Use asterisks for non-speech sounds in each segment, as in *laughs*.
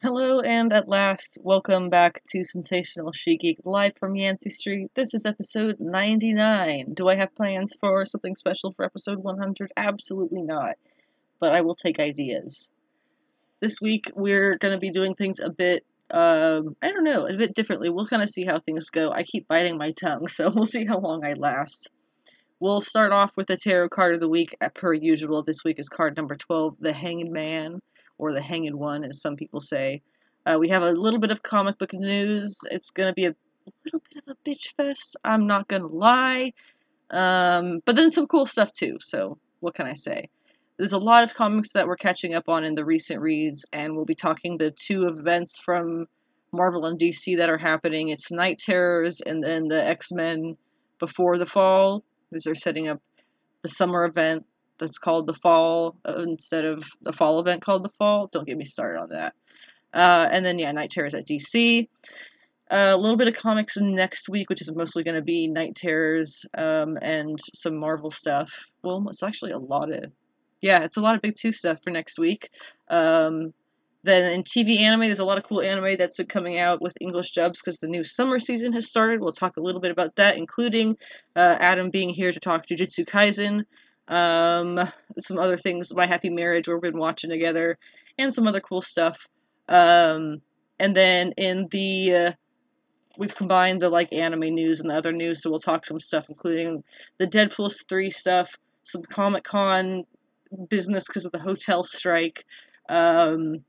Hello, and at last, welcome back to Sensational She Geek live from Yancey Street. This is episode 99. Do I have plans for something special for episode 100? Absolutely not. But I will take ideas. This week, we're going to be doing things a bit, um, I don't know, a bit differently. We'll kind of see how things go. I keep biting my tongue, *laughs* so we'll see how long I last. We'll start off with the tarot card of the week, per usual. This week is card number 12, the Hanged Man or the Hanged One, as some people say. Uh, we have a little bit of comic book news. It's going to be a little bit of a bitch fest. I'm not going to lie. Um, but then some cool stuff too. So, what can I say? There's a lot of comics that we're catching up on in the recent reads, and we'll be talking the two events from Marvel and DC that are happening. It's Knight Terrors and then the X Men Before the Fall. These are setting up the summer event that's called the fall uh, instead of the fall event called the fall. Don't get me started on that. Uh, and then yeah, Knight Terrors at DC. Uh, a little bit of comics next week, which is mostly going to be Knight Terrors um, and some Marvel stuff. Well, it's actually a lot of yeah, it's a lot of big two stuff for next week. Um, then in TV anime, there's a lot of cool anime that's been coming out with English dubs because the new summer season has started. We'll talk a little bit about that, including uh, Adam being here to talk Jujutsu Kaisen um, some other things, My Happy Marriage, we've been watching together, and some other cool stuff. Um, and then in the uh, we've combined the like anime news and the other news, so we'll talk some stuff, including the Deadpool three stuff, some Comic Con business because of the hotel strike. Um,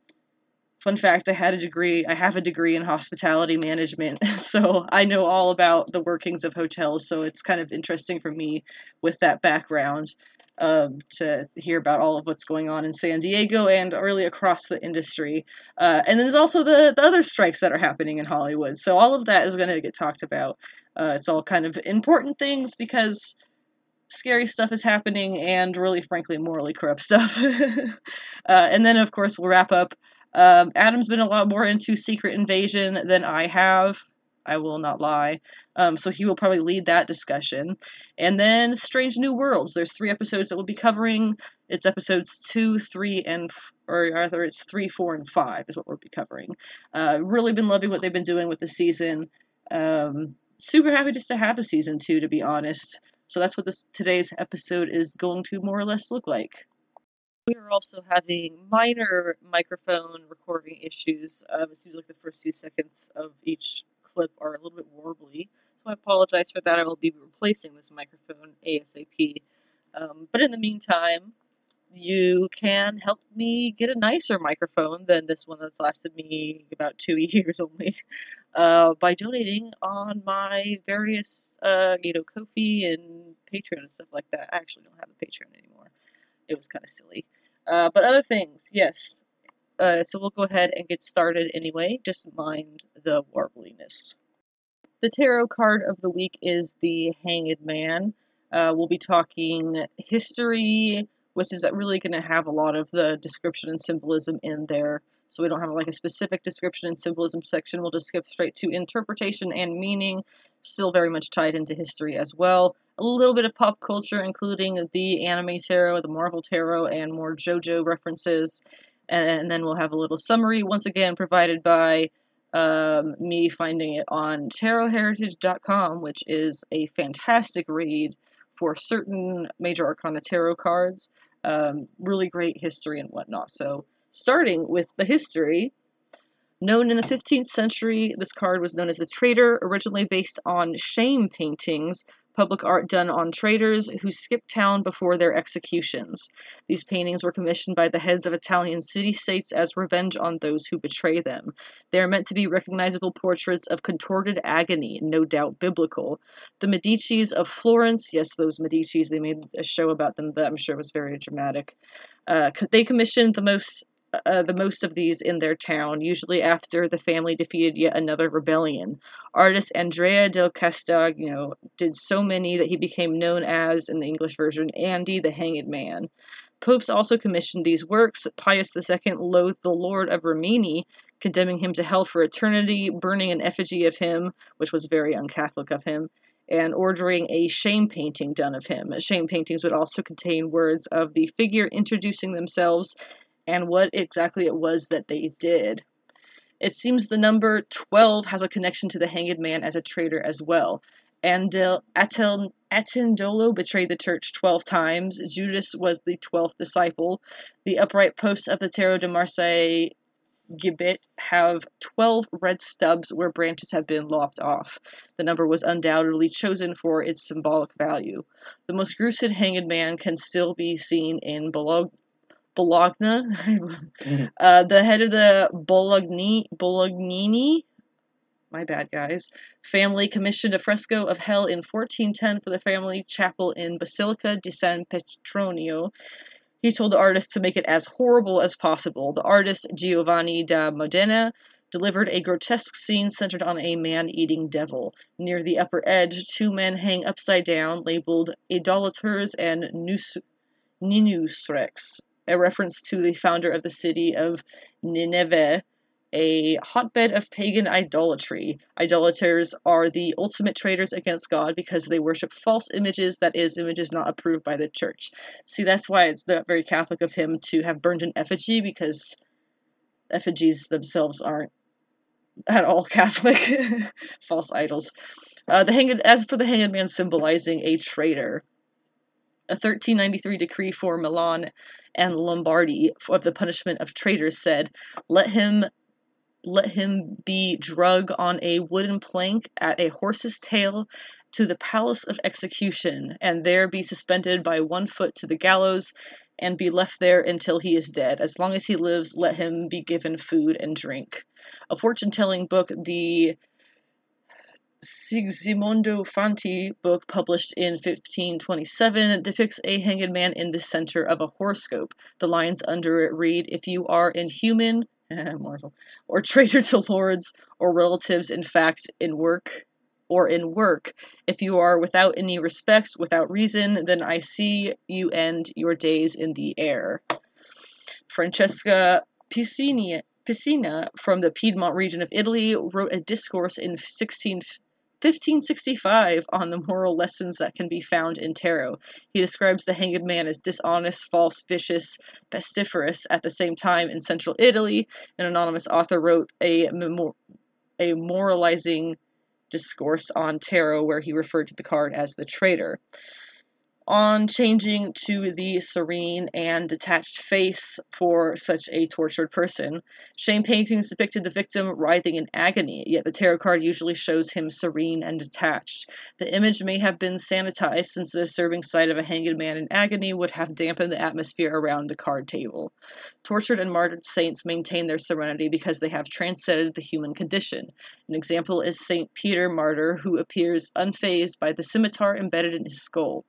fun fact: I had a degree. I have a degree in hospitality management, *laughs* so I know all about the workings of hotels. So it's kind of interesting for me with that background um, to hear about all of what's going on in San Diego and really across the industry. Uh, and then there's also the, the other strikes that are happening in Hollywood. So all of that is going to get talked about. Uh, it's all kind of important things because scary stuff is happening and really, frankly, morally corrupt stuff. *laughs* uh, and then, of course, we'll wrap up. Um, Adam's been a lot more into Secret Invasion than I have. I will not lie. Um, so he will probably lead that discussion. And then Strange New Worlds. There's three episodes that we'll be covering. It's episodes two, three, and or rather, it's three, four, and five is what we'll be covering. Uh, really been loving what they've been doing with the season. Um, super happy just to have a season two, to be honest. So that's what this today's episode is going to more or less look like. We are also having minor microphone recording issues. Um, it seems like the first few seconds of each clip are a little bit warbly. So I apologize for that. I will be replacing this microphone ASAP. Um, but in the meantime, you can help me get a nicer microphone than this one that's lasted me about two *laughs* years only uh, by donating on my various, uh, you know, Ko-fi and Patreon and stuff like that. I actually don't have a Patreon anymore. It was kind of silly. Uh, but other things, yes, uh, so we'll go ahead and get started anyway. Just mind the warbliness. The tarot card of the week is the Hanged Man. Uh, we'll be talking history, which is really going to have a lot of the description and symbolism in there. So we don't have like a specific description and symbolism section. We'll just skip straight to interpretation and meaning, still very much tied into history as well. A little bit of pop culture, including the anime tarot, the Marvel tarot, and more JoJo references and then we'll have a little summary, once again provided by um, me finding it on tarotheritage.com, which is a fantastic read for certain major arcana tarot cards. Um, really great history and whatnot. So, starting with the history, known in the 15th century, this card was known as the Traitor, originally based on shame paintings public art done on traitors who skipped town before their executions. These paintings were commissioned by the heads of Italian city states as revenge on those who betray them. They are meant to be recognizable portraits of contorted agony, no doubt biblical. The Medicis of Florence, yes, those Medicis, they made a show about them that I'm sure was very dramatic. Uh, they commissioned the most uh, the most of these in their town, usually after the family defeated yet another rebellion. Artist Andrea del Castagno did so many that he became known as, in the English version, Andy the Hanged Man. Popes also commissioned these works. Pius II loathed the Lord of Rimini, condemning him to hell for eternity, burning an effigy of him, which was very uncatholic of him, and ordering a shame painting done of him. Shame paintings would also contain words of the figure introducing themselves and what exactly it was that they did. It seems the number 12 has a connection to the Hanged Man as a traitor as well. And Atel, Attendolo betrayed the church 12 times. Judas was the 12th disciple. The upright posts of the Tarot de Marseille gibbet have 12 red stubs where branches have been lopped off. The number was undoubtedly chosen for its symbolic value. The most gruesome hanged man can still be seen in Bologna. Bologna. mm-hmm. *laughs* uh, the head of the Bologna, Bolognini, my bad guys, family commissioned a fresco of hell in 1410 for the family chapel in Basilica di San Petronio. He told the artist to make it as horrible as possible. The artist, Giovanni da Modena, delivered a grotesque scene centered on a man eating devil. Near the upper edge, two men hang upside down, labeled idolaters and nus- Ninusrex, a reference to the founder of the city of Nineveh, a hotbed of pagan idolatry. Idolaters are the ultimate traitors against God because they worship false images, that is, images not approved by the church. See, that's why it's not very Catholic of him to have burned an effigy because effigies themselves aren't at all *laughs* Catholic. false idols. Uh, the hanged, as for the hanged man symbolizing a traitor, a 1393 decree for Milan and Lombardy of the punishment of traitors said, Let him let him be drug on a wooden plank at a horse's tail to the palace of execution, and there be suspended by one foot to the gallows, and be left there until he is dead. As long as he lives, let him be given food and drink. A fortune telling book, the Sigismondo Fanti book, published in 1527, depicts a hanged man in the center of a horoscope. The lines under it read If you are inhuman, *laughs* Marvel, or traitor to lords or relatives, in fact, in work or in work. If you are without any respect, without reason, then I see you end your days in the air. Francesca Piscina, Piscina from the Piedmont region of Italy wrote a discourse in 16 1565 on the moral lessons that can be found in tarot. He describes the hanged man as dishonest, false, vicious, pestiferous at the same time in central Italy. An anonymous author wrote a, memor- a moralizing discourse on tarot where he referred to the card as the traitor on changing to the serene and detached face for such a tortured person. Shame paintings depicted the victim writhing in agony, yet the tarot card usually shows him serene and detached. The image may have been sanitized since the disturbing sight of a hanged man in agony would have dampened the atmosphere around the card table. Tortured and martyred saints maintain their serenity because they have transcended the human condition. An example is Saint Peter Martyr, who appears unfazed by the scimitar embedded in his skull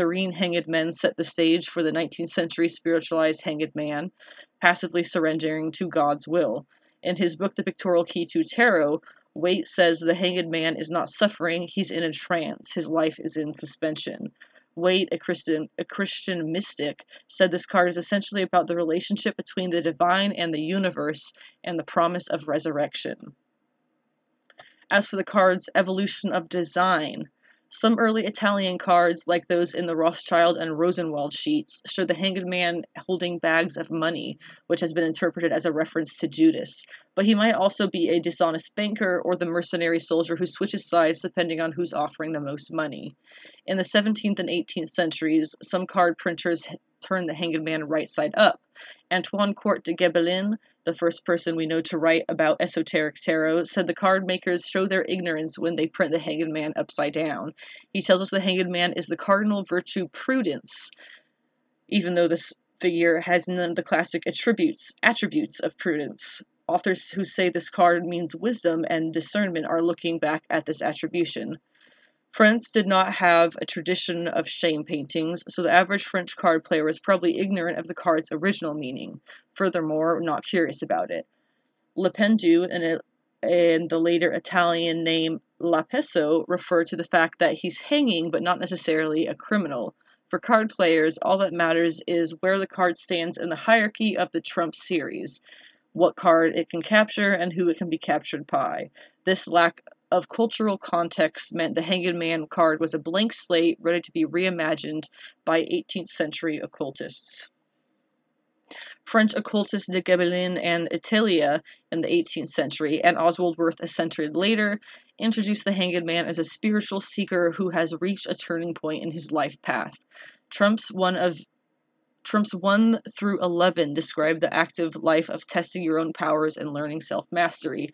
serene hanged men set the stage for the 19th century spiritualized hanged man, passively surrendering to God's will. In his book, The Pictorial Key to Tarot, Waite says the hanged man is not suffering, he's in a trance, his life is in suspension. Waite, a Christian, a Christian mystic, said this card is essentially about the relationship between the divine and the universe and the promise of resurrection. As for the card's evolution of design, some early Italian cards, like those in the Rothschild and Rosenwald sheets, show the hanged man holding bags of money, which has been interpreted as a reference to Judas. But he might also be a dishonest banker or the mercenary soldier who switches sides depending on who's offering the most money. In the 17th and 18th centuries, some card printers turn the hanged man right side up. Antoine Court de Gebelin, the first person we know to write about esoteric tarot, said the card makers show their ignorance when they print the hanged man upside down. He tells us the hanged man is the cardinal virtue prudence, even though this figure has none of the classic attributes attributes of prudence. Authors who say this card means wisdom and discernment are looking back at this attribution. France did not have a tradition of shame paintings, so the average French card player was probably ignorant of the card's original meaning, furthermore, not curious about it. Le Pendu and, and the later Italian name L'Appeso refer to the fact that he's hanging but not necessarily a criminal. For card players, all that matters is where the card stands in the hierarchy of the Trump series, what card it can capture, and who it can be captured by. This lack of cultural context meant the Hanged Man card was a blank slate ready to be reimagined by 18th century occultists. French occultist de Gébelin and Etteilla in the 18th century, and Oswald Wirth a century later, introduced the Hanged Man as a spiritual seeker who has reached a turning point in his life path. Trump's one of Trump's 1 through 11 describe the active life of testing your own powers and learning self mastery,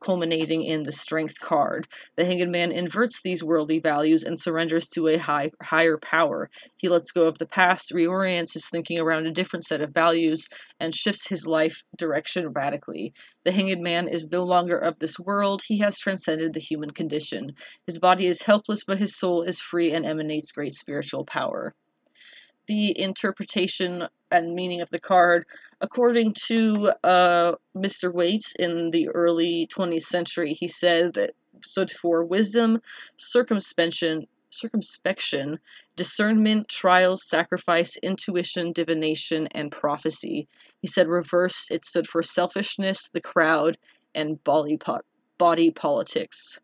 culminating in the Strength card. The Hanged Man inverts these worldly values and surrenders to a high, higher power. He lets go of the past, reorients his thinking around a different set of values, and shifts his life direction radically. The Hanged Man is no longer of this world, he has transcended the human condition. His body is helpless, but his soul is free and emanates great spiritual power the interpretation and meaning of the card. According to uh, Mr. Waite in the early 20th century, he said it stood for wisdom, circumspection, circumspection, discernment, trials, sacrifice, intuition, divination, and prophecy. He said reversed, it stood for selfishness, the crowd, and body, po- body politics.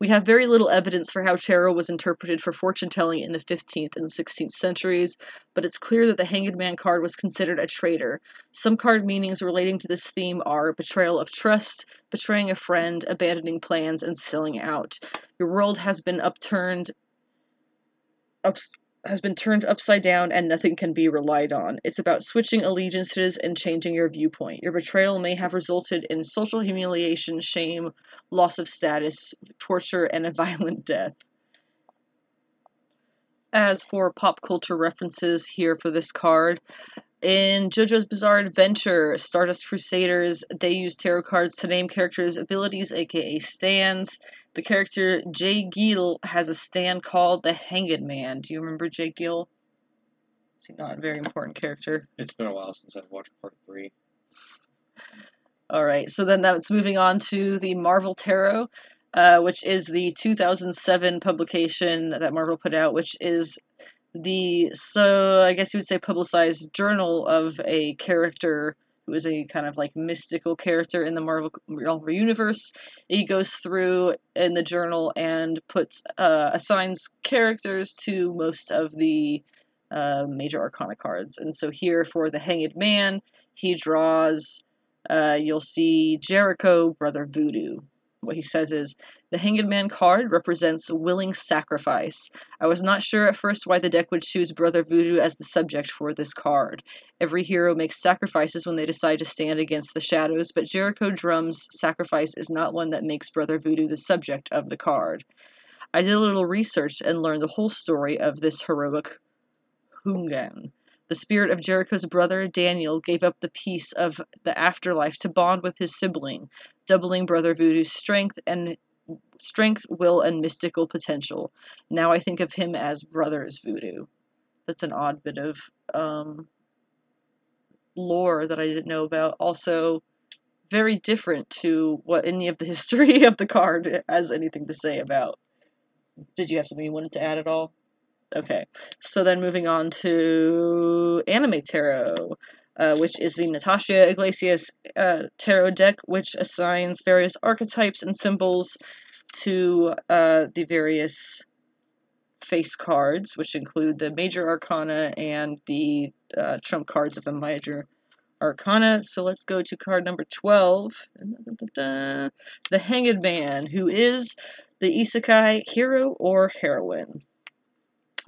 We have very little evidence for how tarot was interpreted for fortune telling in the 15th and 16th centuries, but it's clear that the Hanged Man card was considered a traitor. Some card meanings relating to this theme are betrayal of trust, betraying a friend, abandoning plans, and selling out. Your world has been upturned. Ups- has been turned upside down and nothing can be relied on. It's about switching allegiances and changing your viewpoint. Your betrayal may have resulted in social humiliation, shame, loss of status, torture, and a *laughs* violent death. As for pop culture references here for this card, in JoJo's Bizarre Adventure, Stardust Crusaders, they use tarot cards to name characters' abilities, aka stands. The character J. Geil has a stand called the Hanged Man. Do you remember J. Geil? Is he not a very important character? It's been a while since I've watched part three. All right, so then that's moving on to the Marvel Tarot, uh, which is the 2007 publication that Marvel put out, which is the so I guess you would say publicized journal of a character who is a kind of like mystical character in the Marvel Marvel universe. He goes through in the journal and puts uh, assigns characters to most of the uh, major Arcana cards. And so here for the Hanged Man, he draws. Uh, you'll see Jericho, Brother Voodoo what he says is the Hanged Man card represents willing sacrifice. I was not sure at first why the deck would choose Brother Voodoo as the subject for this card. Every hero makes sacrifices when they decide to stand against the shadows, but Jericho Drum's sacrifice is not one that makes Brother Voodoo the subject of the card. I did a little research and learned the whole story of this heroic Hungan. The spirit of Jericho's brother, Daniel, gave up the peace of the afterlife to bond with his sibling, doubling Brother Voodoo's strength and strength, will, and mystical potential. Now I think of him as Brothers Voodoo. That's an odd bit of um, lore that I didn't know about. Also, very different to what any of the *laughs* history of the card has anything to say about. Did you have something you wanted to add at all? Okay, so then moving on to Anime Tarot, uh, which is the Natasha Iglesias uh, Tarot deck, which assigns various archetypes and symbols to uh, the various face cards, which include the major arcana and the uh, trump cards of the major arcana. So let's go to card number 12. The Hanged Man, who is the isekai hero or heroine.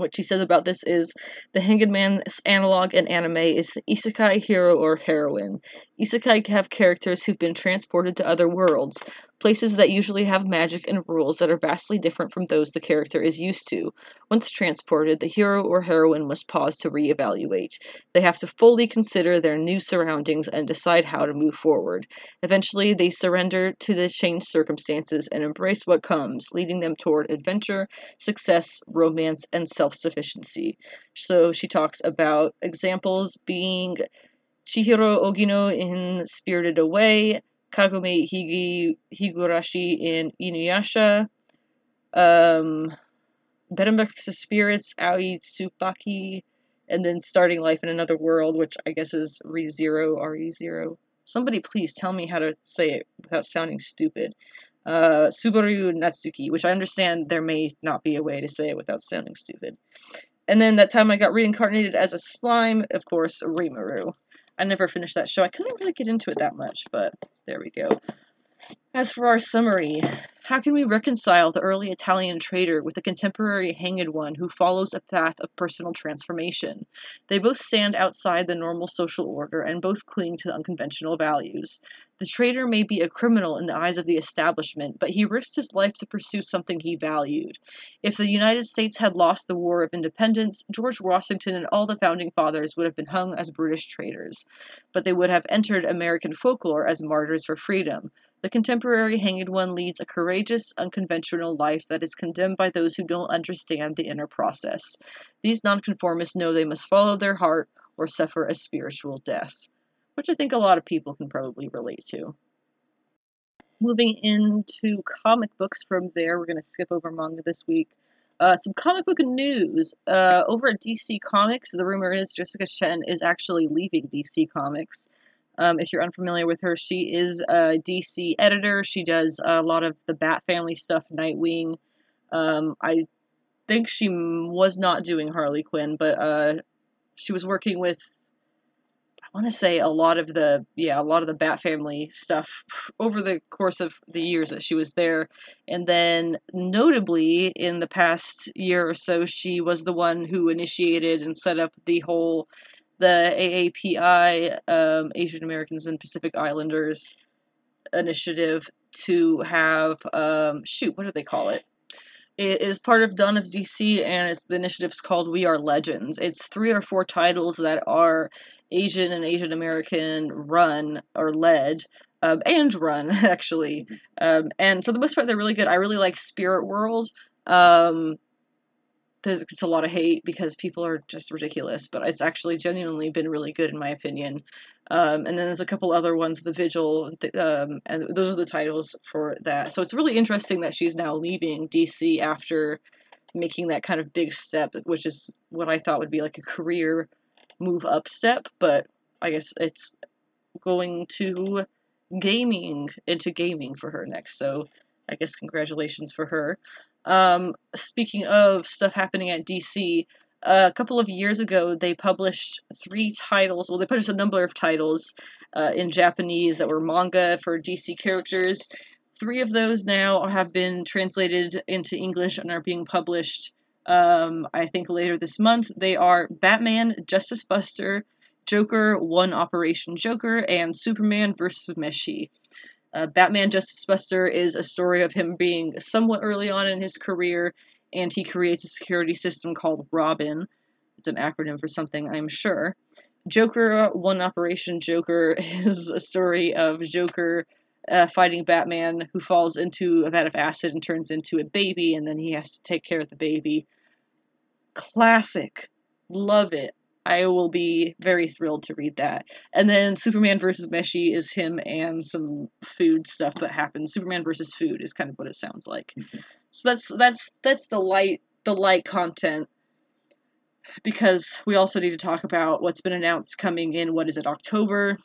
What she says about this is the Hanged Man's analog in anime is the isekai hero or heroine. Isekai have characters who've been transported to other worlds, places that usually have magic and rules that are vastly different from those the character is used to. Once transported, the hero or heroine must pause to reevaluate. They have to fully consider their new surroundings and decide how to move forward. Eventually, they surrender to the changed circumstances and embrace what comes, leading them toward adventure, success, romance, and self sufficiency. So she talks about examples being Chihiro Ogino in Spirited Away, Kagome Higi, Higurashi in Inuyasha, um, Bedambuk Spirits, Aoi Tsubaki, and then Starting Life in Another World, which I guess is ReZero, RE0. Somebody please tell me how to say it without sounding stupid. Uh, Subaru Natsuki, which I understand there may not be a way to say it without sounding stupid. And then that time I got reincarnated as a slime, of course, Rimuru. I never finished that show. I couldn't really get into it that much, but there we go. As for our summary, how can we reconcile the early Italian trader with the contemporary hanged one who follows a path of personal transformation? They both stand outside the normal social order and both cling to unconventional values. The traitor may be a criminal in the eyes of the establishment, but he risked his life to pursue something he valued. If the United States had lost the War of Independence, George Washington and all the founding fathers would have been hung as British traitors, but they would have entered American folklore as martyrs for freedom. The contemporary hanged one leads a courageous, unconventional life that is condemned by those who don't understand the inner process. These nonconformists know they must follow their heart or suffer a spiritual death, which I think a lot of people can probably relate to. Moving into comic books from there, we're going to skip over manga this week. Uh, some comic book news. Uh, over at DC Comics, the rumor is Jessica Chen is actually leaving DC Comics. Um, if you're unfamiliar with her, she is a DC editor. She does a lot of the Bat Family stuff, Nightwing. Um, I think she was not doing Harley Quinn, but uh, she was working with. I want to say a lot of the yeah a lot of the Bat Family stuff *laughs* over the course of the years that she was there, and then notably in the past year or so, she was the one who initiated and set up the whole the AAPI, um, Asian Americans and Pacific Islanders initiative to have, um, shoot, what do they call it? It is part of Dawn of DC, and it's the initiative's called We Are Legends. It's three or four titles that are Asian and Asian American run or led, um, and run *laughs* actually. Um, and for the most part, they're really good. I really like Spirit World. Um, there's it's a lot of hate because people are just ridiculous, but it's actually genuinely been really good in my opinion. Um, and then there's a couple other ones, The Vigil, um, and those are the titles for that. So it's really interesting that she's now leaving DC after making that kind of big step, which is what I thought would be like a career move up step, but I guess it's going to gaming into gaming for her next. So I guess congratulations for her. Um, speaking of stuff happening at DC, a couple of years ago they published three titles. Well, they published a number of titles uh, in Japanese that were manga for DC characters. Three of those now have been translated into English and are being published. Um, I think later this month. They are Batman, Justice Buster, Joker, One Operation Joker, and Superman vs. Meshi. Uh, Batman Justice Buster is a story of him being somewhat early on in his career, and he creates a security system called Robin. It's an acronym for something, I'm sure. Joker, One Operation Joker, *laughs* is a story of Joker uh, fighting Batman, who falls into a vat of acid and turns into a baby, and then he has to take care of the baby. Classic. Love it. I will be very thrilled to read that. And then Superman versus Meshi is him and some food stuff that happens. Superman versus food is kind of what it sounds like. Mm-hmm. So that's that's that's the light the light content because we also need to talk about what's been announced coming in what is it October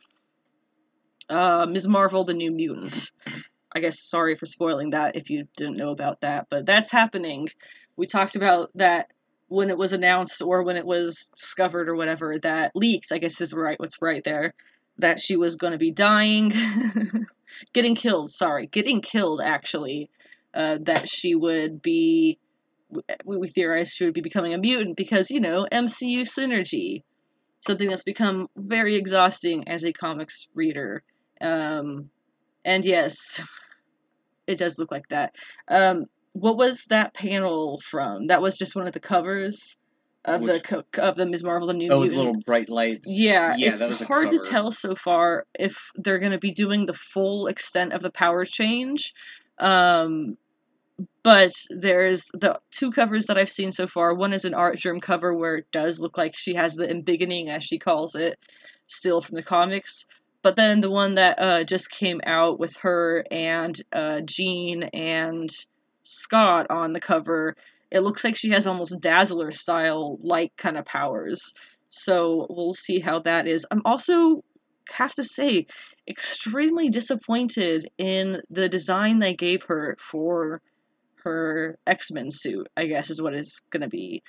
uh Ms. Marvel the New Mutant. I guess sorry for spoiling that if you didn't know about that, but that's happening. We talked about that when it was announced or when it was discovered or whatever that leaked, I guess is right what's right there, that she was going to be dying, *laughs* getting killed, sorry, getting killed actually, uh, that she would be, we theorized she would be becoming a mutant because, you know, MCU synergy, something that's become very exhausting as a comics reader. Um, and yes, *laughs* it does look like that. Um, what was that panel from? That was just one of the covers of Which, the of the Ms. Marvel the New Movie. Oh, with little bright lights. Yeah, yeah it's hard to tell so far if they're going to be doing the full extent of the power change. Um, but there's the two covers that I've seen so far. One is an Artgerm cover where it does look like she has the embiggening, as she calls it, still from the comics. But then the one that uh, just came out with her and uh, Jean and Scott on the cover, it looks like she has almost Dazzler style like kind of powers. So we'll see how that is. I'm also have to say extremely disappointed in the design they gave her for her X-Men suit, I guess is what it's to be.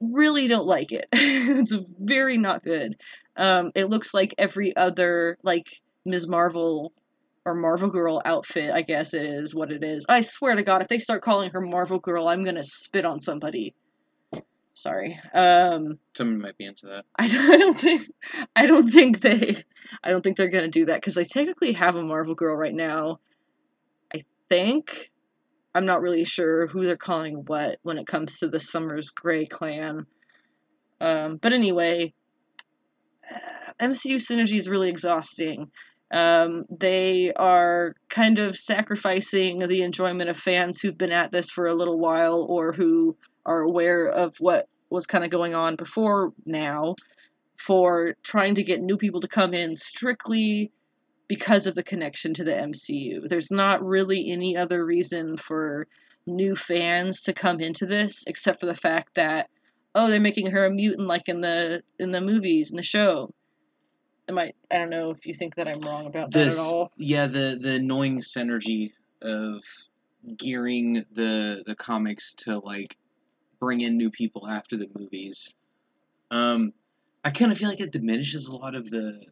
really don't like it. *laughs* it's very not good. Um, it looks like every other like Ms. Marvel or Marvel Girl outfit, I guess it is what it is. I swear to God, if they start calling her Marvel Girl, I'm gonna spit on somebody. Sorry. Um, Someone might be into that. I *laughs* don't, I don't think I don't think they I don't think they're gonna do that because I technically have a Marvel Girl right now. I think I'm not really sure who they're calling what when it comes to the Summers Grey clan. Um, but anyway, uh, MCU synergy is really exhausting. Um, they are kind of sacrificing the enjoyment of fans who've been at this for a little while or who are aware of what was kind of going on before now for trying to get new people to come in strictly because of the connection to the MCU. There's not really any other reason for new fans to come into this except for the fact that oh, they're making her a mutant like in the in the movies in the show. Am I? I don't know if you think that I'm wrong about that This, at all. yeah, the the annoying synergy of gearing the the comics to like bring in new people after the movies. Um, I kind of feel like it diminishes a lot of the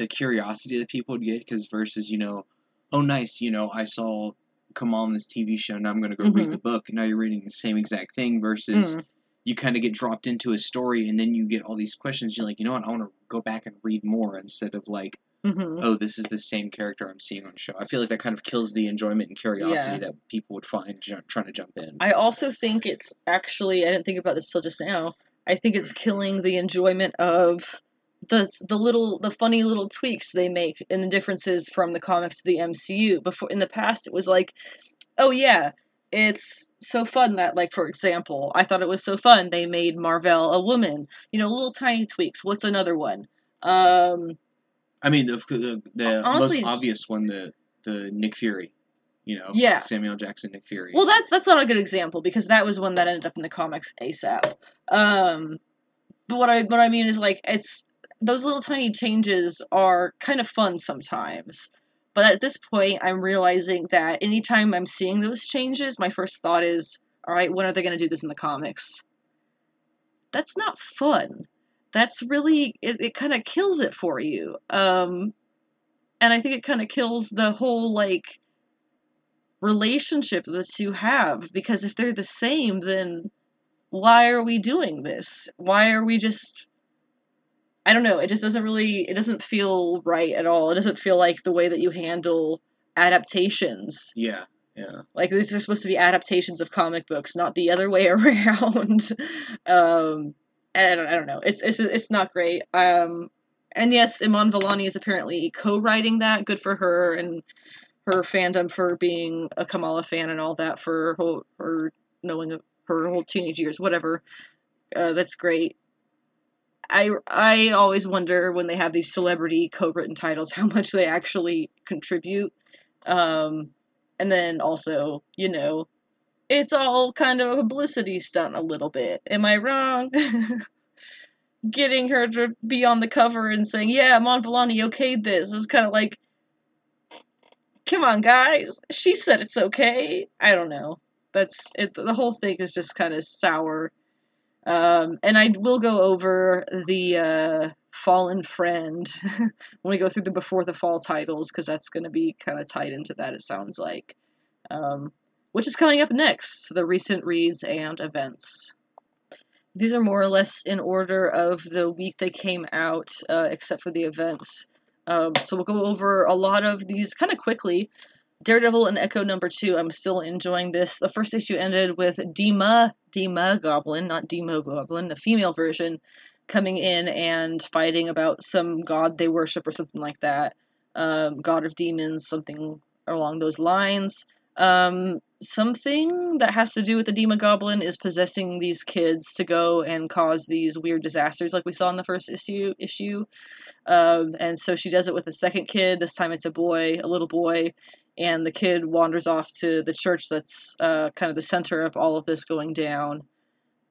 the curiosity that people would get because versus you know, oh nice, you know, I saw Kamal on this TV show, now I'm gonna go read Mhm. the book. Now you're reading the same exact thing versus. Mm. You kind of get dropped into a story, and then you get all these questions. You're like, you know what? I want to go back and read more instead of like, hmm oh, this is the same character I'm seeing on show. I feel like that kind of kills the enjoyment and curiosity Yeah. that people would find ju- trying to jump in. I also think it's actually I didn't think about this till just now. I think it's killing the enjoyment of the the little the funny little tweaks they make and the differences from the comics to the MCU. Before in the past it was like, oh yeah, it's so fun that like for example, I thought it was so fun they made Marvel a woman. You know, little tiny tweaks. What's another one? Um I mean, the the, the Honestly- most obvious one, the the Nick Fury, you know, Yeah. Samuel Jackson, Nick Fury. Well, that's that's not a good example because that was one that ended up in the comics ASAP. Um, but what I what I mean is like it's those little tiny changes are kind of fun sometimes. But at this point, I'm realizing that anytime I'm seeing those changes, my first thought is, all right, when are they going to do this in the comics? That's not fun. That's really it. It kind of kills it for you. Um, and I think it kind of kills the whole like relationship the two have because if they're the same then why are we doing this why are we just i don't know it just doesn't really it doesn't feel right at all. It doesn't feel like the way that you handle adaptations. Yeah, yeah. like these are supposed to be adaptations of comic books not the other way *laughs* around. Um I don't, I don't know. It's it's it's not great. Um and yes Iman Vellani is apparently co-writing that. Good for her and her fandom for being a Kamala fan and all that for her, her knowing her whole teenage years whatever. Uh, that's great I I always wonder when they have these celebrity co-written titles *laughs* how much they actually contribute um and then also, you know, it's all kind of a publicity stunt a little bit. Am I wrong? *laughs* Getting her to be on the cover and saying, "Yeah, Mon Vellani okayed this," is kind of like, come on, guys. She said it's okay. I don't know. That's it. The whole thing is just kind of sour. Um, and I will go over the uh, Fallen Friend *laughs* when we go through the Before the Fall titles because that's going to be kind of tied into that. It sounds like, um, which is coming up next. The recent reads and events. These are more or less in order of the week they came out, uh, except for the events. Um, so we'll go over a lot of these kind of quickly. Daredevil and Echo number two. I'm still enjoying this. The first issue ended with Dima, Dima Goblin, not Demo Goblin, the female version, coming in and fighting about some god they worship or something like that. Um, god of demons, something along those lines. Um, something that has to do with the Dima Goblin is possessing these kids to go and cause these weird disasters, like we saw in the first issue. Issue, um, and so she does it with a second kid. This time it's a boy, a little boy, and the kid wanders off to the church that's uh, kind of the center of all of this going down.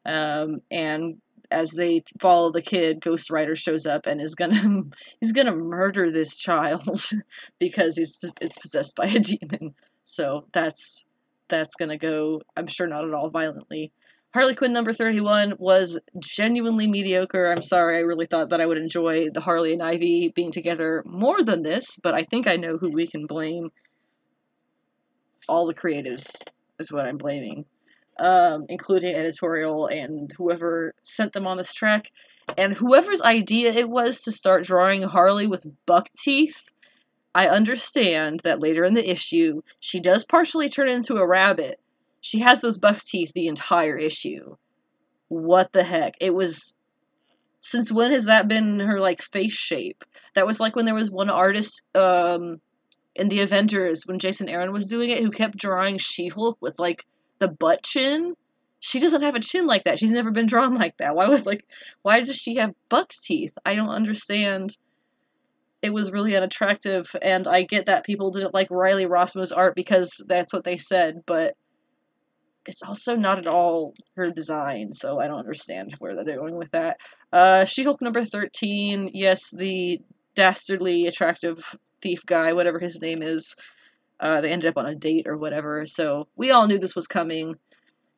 Um, and as they follow the kid, Ghost Rider shows up and is gonna *laughs* he's gonna murder this child *laughs* because he's it's possessed by a demon. So that's that's gonna go. I'm sure not at all violently. Harley Quinn number 31 was genuinely mediocre. I'm sorry, I really thought that I would enjoy the Harley and Ivy being together more than this, but I think I know who we can blame. All the creatives is what I'm blaming, um, including editorial and whoever sent them on this track. And whoever's idea it was to start drawing Harley with buck teeth, I understand that later in the issue, she does partially turn into a rabbit, she has those buck teeth the entire issue. What the heck? It was since when has that been her like face shape? That was like when there was one artist um in the Avengers when Jason Aaron was doing it who kept drawing She-Hulk with like the butt chin. She doesn't have a chin like that. She's never been drawn like that. Why was like why does she have buck teeth? I don't understand. It was really unattractive and I get that people didn't like Riley Rossmo's art because that's what they said, but it's also not at all her design, so I don't understand where they're going with that. Uh, She-Hulk number 13, yes, the dastardly attractive thief guy, whatever his name is, uh, they ended up on a date or whatever, so we all knew this was coming.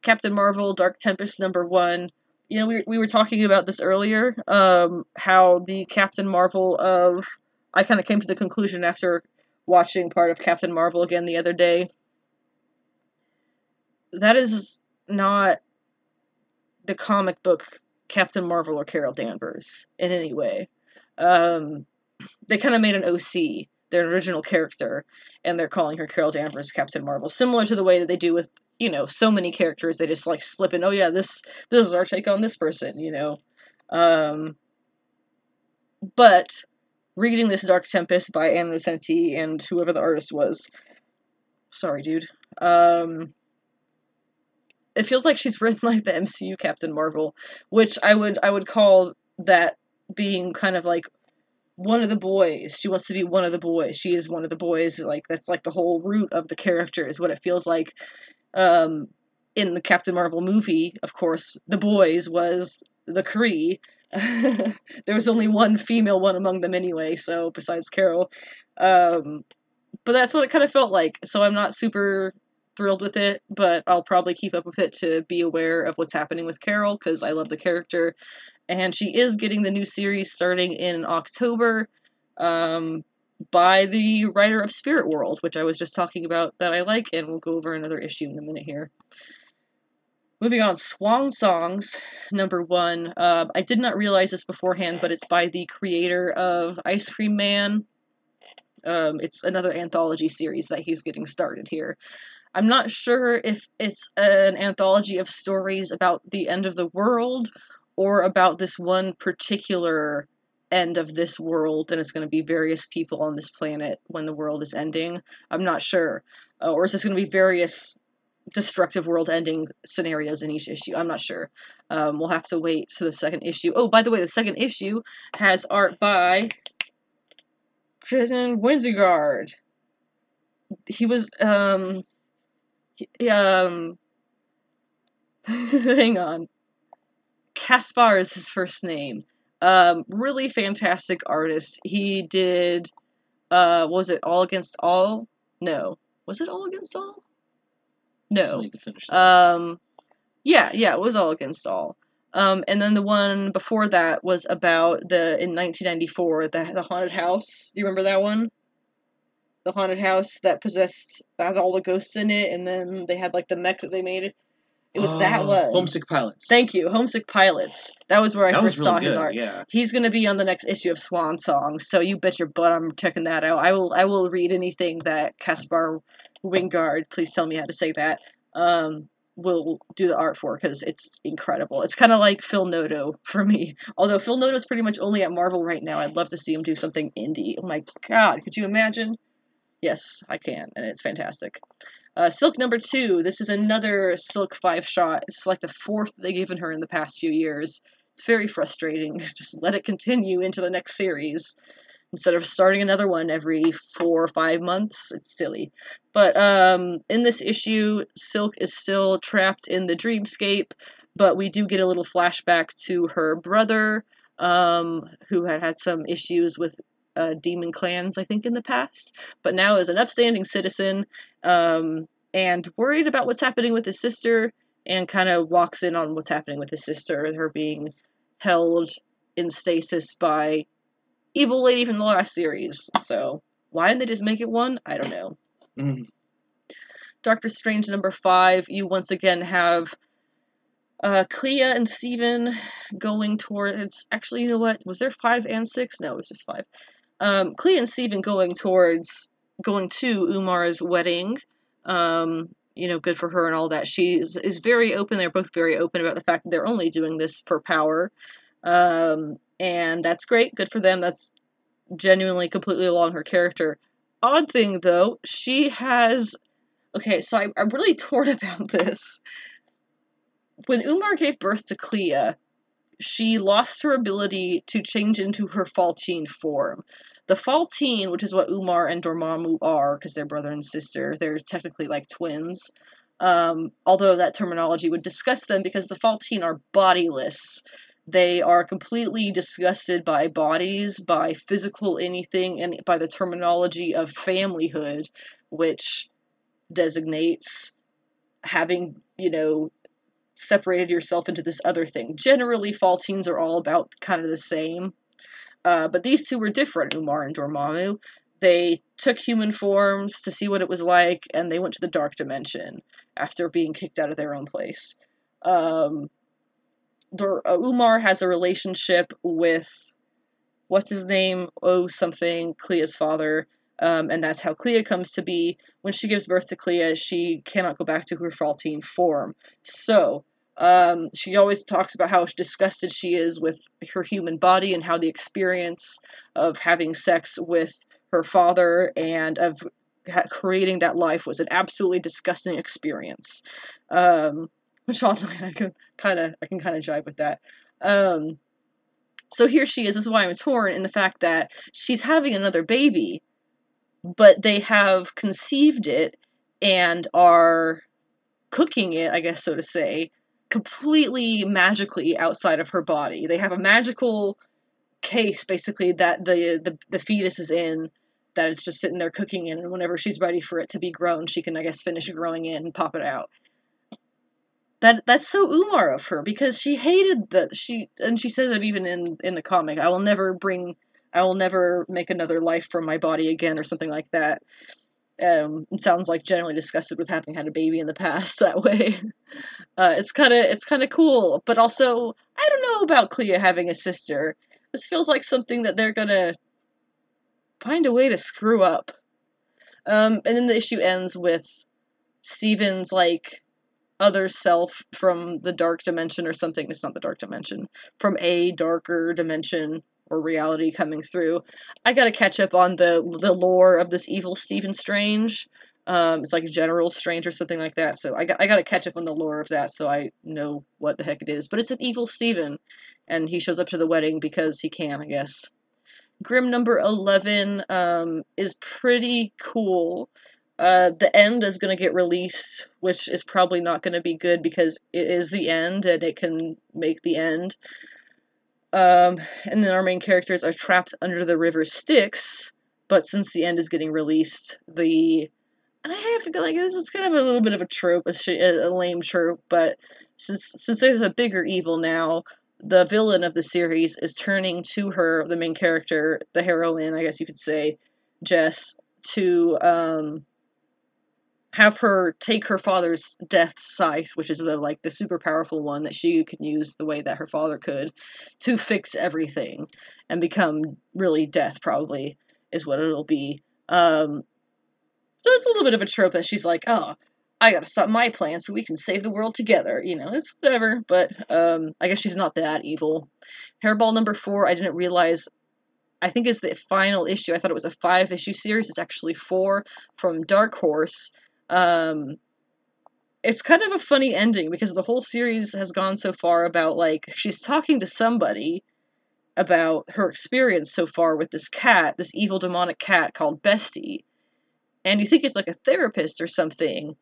Captain Marvel, Dark Tempest number one. You know, we, we were talking about this earlier, um, how the Captain Marvel of. I kind of came to the conclusion after watching part of Captain Marvel again the other day that is not the comic book Captain Marvel or Carol Danvers in any way. Um, they kind of made an OC, their original character, and they're calling her Carol Danvers Captain Marvel, similar to the way that they do with you know so many characters. They just like slip in, oh yeah, this this is our take on this person, you know. Um, but reading this Dark Tempest by Ann Nocenti and whoever the artist was, sorry, dude. Um, it feels like she's *laughs* written like the MCU Captain Marvel, which I would I would call that being kind of like one of the boys. She wants to be one of the boys. She is one of the boys. Like that's like the whole root of the character is what it feels like. Um, in the Captain Marvel movie, of course, the boys was the Kree. *laughs* there was only one female one among them anyway, so besides Carol. Um, but that's what it kind of felt like. So I'm not super thrilled with it, but I'll probably keep up with it to be aware of what's happening with Carol because I love the character. And she is getting the new series starting in October um, by the writer of Spirit World, which I was just talking about that I like, and we'll go over another issue in a minute here. Moving on, Swan Songs, number one. Uh, I did not realize this beforehand, but it's by the creator of Ice Cream Man. Um, it's another anthology series that he's getting started here. I'm not sure if it's an anthology of stories about the end of the world or about this one particular end of this world and it's going to be various people on this planet when the world is ending. I'm not sure. Uh, or is this going to be various destructive world ending scenarios in each issue? I'm not sure. Um, we'll have to wait to the second issue. Oh, by the way, the second issue has art by Jason Wijngaard. He was um um *laughs* hang on. Caspar is his first name. Um, really fantastic artist. He did uh was it All Against All? No. Was it All Against All? No. Um yeah, yeah, it was All Against All. Um, and then the one before that was about the in 1994 the the haunted house. Do you remember that one? the haunted house that possessed that had all the ghosts in it, and then they had like the mech that they made. It was that one. Homesick Pilots. Thank you, Homesick Pilots. That was where I That first was saw really his art. yeah. He's gonna be on the next issue of Swan Song, so you bet your butt I'm checking that out. I will. I will read anything that Caspar Wijngaard. Please tell me how to say that. Um, will do the art for because it's incredible. It's kind of like Phil Noto *laughs* for me. Although Phil Noto's pretty much only at Marvel right now. I'd love to see him do something indie. Oh my god, could you imagine? Yes, I can, and it's fantastic. Uh, Silk number two. This is another Silk five shot. It's like the fourth they've given her in the past few years. It's very frustrating. *laughs* Just let it continue into the next series instead of starting another one every four or five months. It's silly. But um, in this issue, Silk is still trapped in the dreamscape, but we do get a little flashback to her brother, um, who had had some issues with uh, demon clans, I think, in the past, but now is an upstanding citizen um, and worried about what's happening with his sister. and kind of walks in on what's happening with his sister, her being held in stasis by evil lady from the last series. So why didn't they just make it one? I don't know. Mm. Doctor Strange number five, you once again have uh, Clea and Stephen going towards. Actually, you know what? Was there five and six? No, it was just five. Um, Clea and Stephen going towards going to Umar's wedding. Um, you know, good for her and all that. She is, is very open. They're both very open about the fact that they're only doing this for power. Um, and that's great. Good for them. That's genuinely completely along her character. Odd thing though, she has. Okay, so I, I'm really *laughs* torn about this. When Umar gave birth to Clea, she lost her ability to change into her Faltine form. The Faltine, which is what Umar and Dormammu are, because they're brother and sister, they're technically like twins. Um, although that terminology would disgust them because the Faltine are bodiless. They are completely disgusted by bodies, by physical anything, and by the terminology of familyhood, which designates having, you know, separated yourself into this other thing. Generally, Faltines are all about kind of the same. Uh, but these two were different, Umar and Dormammu. They took human forms to see what it was like, and they went to the dark dimension after being kicked out of their own place. Um, Dor- uh, Umar has a relationship with what's his name? Oh, something, Clea's father. Um, and that's how Clea comes to be. When she gives birth to Clea, she cannot go back to her Faltine form. So, um, she always talks about how disgusted she is with her human body and how the experience of having sex with her father and of creating that life was an absolutely disgusting experience. Um, *laughs* which oddly I can kind of I can kind of jive with that. Um, so here she is. This is why I'm torn in the fact that she's having another baby, but they have conceived it and are cooking it, I guess so to say, completely magically outside of her body. They have a magical case basically that the the, the fetus is in that it's just sitting there cooking in and whenever she's ready for it to be grown she can i guess finish growing it and pop it out that that's so umar of her because she hated that she and she says it even in in the comic i will never bring i will never make another life from my body again or something like that um, it sounds like generally disgusted with having had a baby in the past *laughs* that way. Uh, it's kind of it's kind of cool, but also I don't know about Clea having a sister. This feels like something that they're gonna find a way to screw up. Um, and then the issue ends with Stephen's like other self from the dark dimension or something. It's not the dark dimension. From a darker dimension or reality coming through. I got to catch up on the the lore of this evil Stephen Strange. Um, it's like General Strange or something like that. So I got I got to catch up on the lore of that so I know what the heck it is. But it's an evil Stephen, and he shows up to the wedding because he can, I guess. Grim number eleven um, is pretty cool. Uh, the end is going to get released, which is probably not going to be good because it is the end and it can make the end. Um, and then our main characters are trapped under the river Styx, but since the end is getting released, the and I have to go like this is kind of a little bit of a trope, a, sh- a lame trope, but since since there's a bigger evil now, the villain of the series is turning to her, the main character, the heroine, I guess you could say, Jess, to um, have her take her father's death scythe, which is the like the super powerful one that she can use the way that her father could, to fix everything and become really death. Probably is what it'll be. Um, so it's a little bit of a trope that she's like, oh, I gotta stop my plan so we can save the world together. You know, it's whatever. But um, I guess she's not that evil. Hairball number four, I didn't realize. I think is the final issue. I thought it was a five issue series. It's actually four from Dark Horse um, it's kind of a funny ending because the whole series has gone so far about like she's talking to somebody about her experience so far with this cat, this evil demonic cat called Bestie. And you think it's like a therapist or something.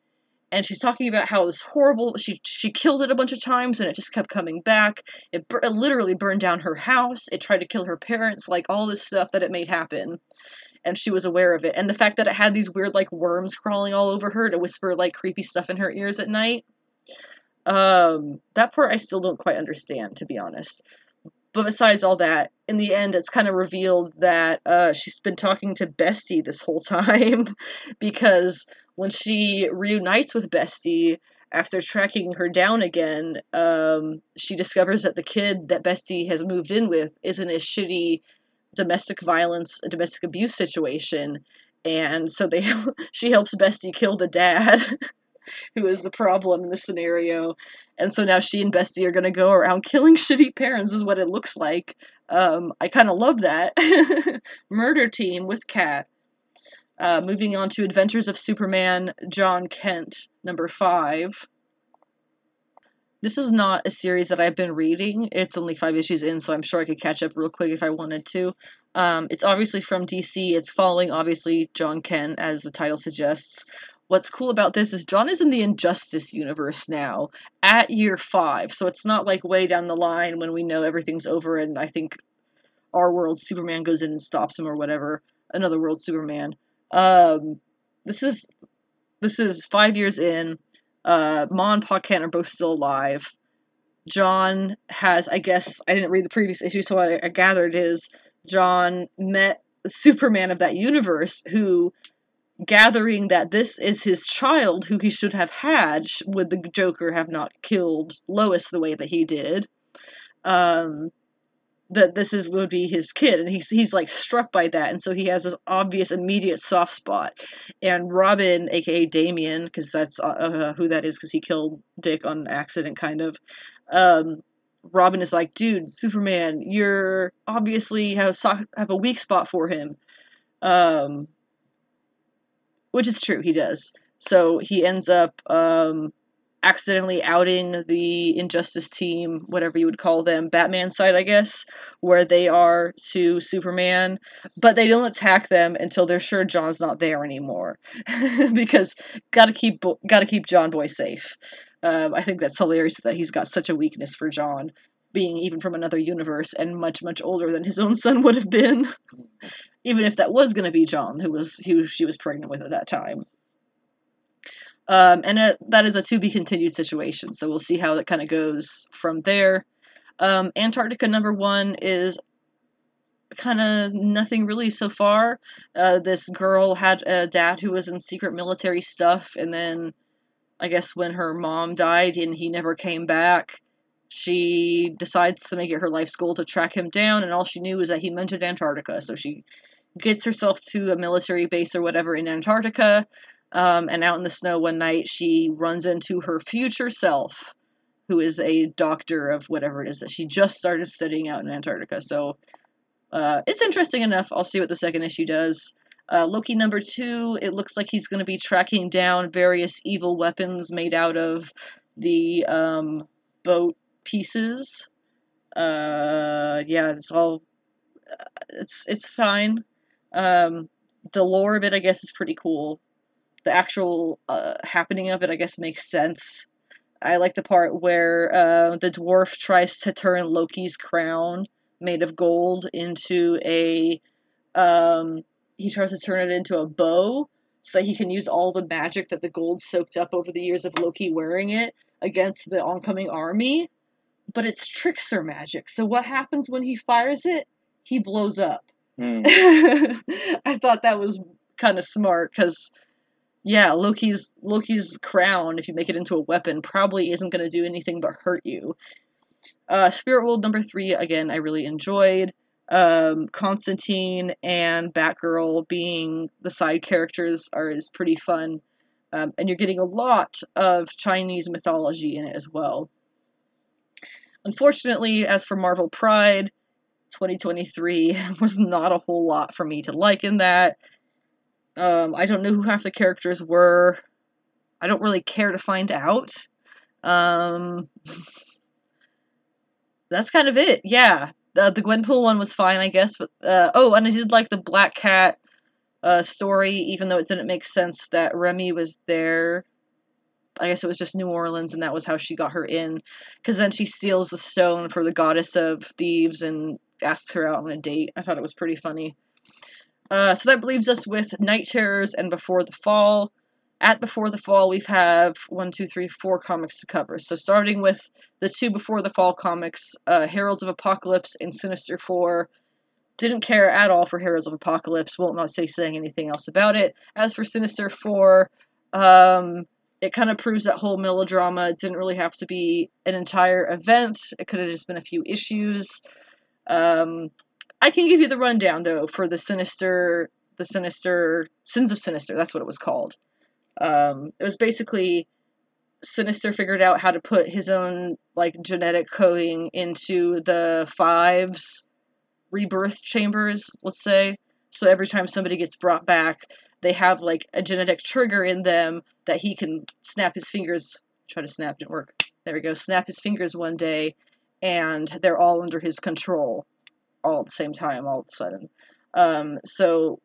And she's talking about how this horrible she she killed it a bunch of times and it just kept coming back. It, it literally burned down her house. It tried to kill her parents, like all this stuff that it made happen and she was aware of it. And the fact that it had these weird like worms crawling all over her to whisper like creepy stuff in her ears at night. Um, that part I still don't quite understand, to be honest. But besides all that, in the end, it's kind of revealed that uh, she's been talking to Bestie this whole *laughs* time because when she reunites with Bestie after tracking her down again, um, she discovers that the kid that Bestie has moved in with is in a shitty domestic violence, domestic abuse situation, and so they *laughs* she helps Bestie kill the dad. *laughs* who is the problem in this scenario. And so now she and Bestie are to go around killing *laughs* shitty parents, is what it looks like. Um, I kind of love that. Murder Team with Cat. Uh, moving on to Adventures of Superman, Jon Kent, number five. This is not a series that I've been reading. It's only five issues in, so I'm sure I could catch up real quick if I wanted to. Um, it's obviously from DC. It's following, obviously, Jon Kent, as the title suggests. What's cool about this is Jon is in the Injustice universe now at year five, so it's not like way down the line when we know everything's over and I think our world Superman goes in and stops him or whatever. Another world Superman. Um, this is this is five years in. Uh, Ma and Pa Kent are both still alive. Jon has, I guess, I didn't read the previous issue, so I, I gathered is Jon met Superman of that universe who gathering that this is his child who he should have had would the joker have not killed lois the way that he did um that this is would be his kid and he's he's like struck by that and so he has this obvious immediate soft spot and robin aka damian because that's uh, uh, who that is because he killed dick on accident kind of um robin is like dude superman you're obviously have a, so- have a weak spot for him um which is true, he does. So he ends up um, accidentally outing the Injustice team, whatever you would call them, Batman side, I guess, where they are to Superman, but they don't attack them until they're sure Jon's not there anymore, *laughs* because gotta keep gotta keep Jon Boy safe. Um, I think that's hilarious that he's got such a weakness for Jon, being even from another universe and much much older than his own son *laughs* would have been even if that was going to be Jon, who was who she was pregnant with at that time. Um, and it, that is a to be continued situation, so we'll see how that kind of goes from there. Um, Antarctica number one is kind of nothing really so far. Uh, this girl had a dad who was in secret military stuff, and then I guess when her mom died and he never came back, she decides to make it her life's goal to track him down, and all she knew was that he mentioned Antarctica, so she gets herself to a military base or whatever in Antarctica. Um, and out in the snow one night, she runs into her future self, who is a doctor of whatever it is that she just started studying out in Antarctica. So uh, it's interesting enough. I'll see what the second issue does. Uh, Loki number two, it looks like he's going to be tracking down various evil weapons made out of the um, boat pieces. Uh, yeah, it's all. Uh, it's it's fine. Um, the lore of it, I guess, is pretty cool. The actual uh, happening of it, I guess, makes sense. I like the part where uh, the dwarf tries to turn Loki's crown, made of gold, into a. Um, he tries to turn it into a bow so that he can use all the magic that the gold soaked up over the years of Loki wearing it against the oncoming army. But it's trickster magic. So what happens when he fires it? He blows up. Mm. *laughs* I thought that was kind of smart because yeah, Loki's Loki's crown, if you make it into a weapon, probably isn't going to do anything but hurt you. Uh, Spirit World number three, again, I really enjoyed. Um, Constantine and Batgirl being the side characters are is pretty fun, um, and you're getting a lot of Chinese mythology in it as well. Unfortunately, as for Marvel Pride, 2023 *laughs* was not a whole lot for me to like in that. Um, I don't know who half the characters were. I don't really care to find out. Um, *laughs* that's kind of it. Yeah, the, the Gwenpool one was fine, I guess. But uh, oh, and I did like the Black Cat uh, story, even though it didn't make sense that Remy was there. I guess it was just New Orleans, and that was how she got her in. Because then she steals the stone for the goddess of thieves and asks her out on a date. I thought it was pretty funny. Uh, so that leaves us with Knight Terrors and Before the Fall. at Before the Fall, we have one, two, three, four comics to cover. So starting with the two Before the Fall comics, uh, Heralds of Apocalypse and Sinister Four. Didn't care at all for Heralds of Apocalypse. Won't not say saying anything else about it. As for Sinister Four, um, it kind of proves that whole melodrama. Didn't really have to be an entire event. It could have just been a few issues. Um, I can give you the rundown though for the Sinister, the Sinister Sins of Sinister. That's what it was called. Um, it was basically Sinister figured out how to put his own like genetic coding into the Fives rebirth chambers. Let's say so every time somebody gets brought back, they have like a genetic trigger in them that he can snap his fingers. Try to snap, didn't work. There we go. Snap his fingers one day, and they're all under his control, all at the same time, all of a sudden. Um, so,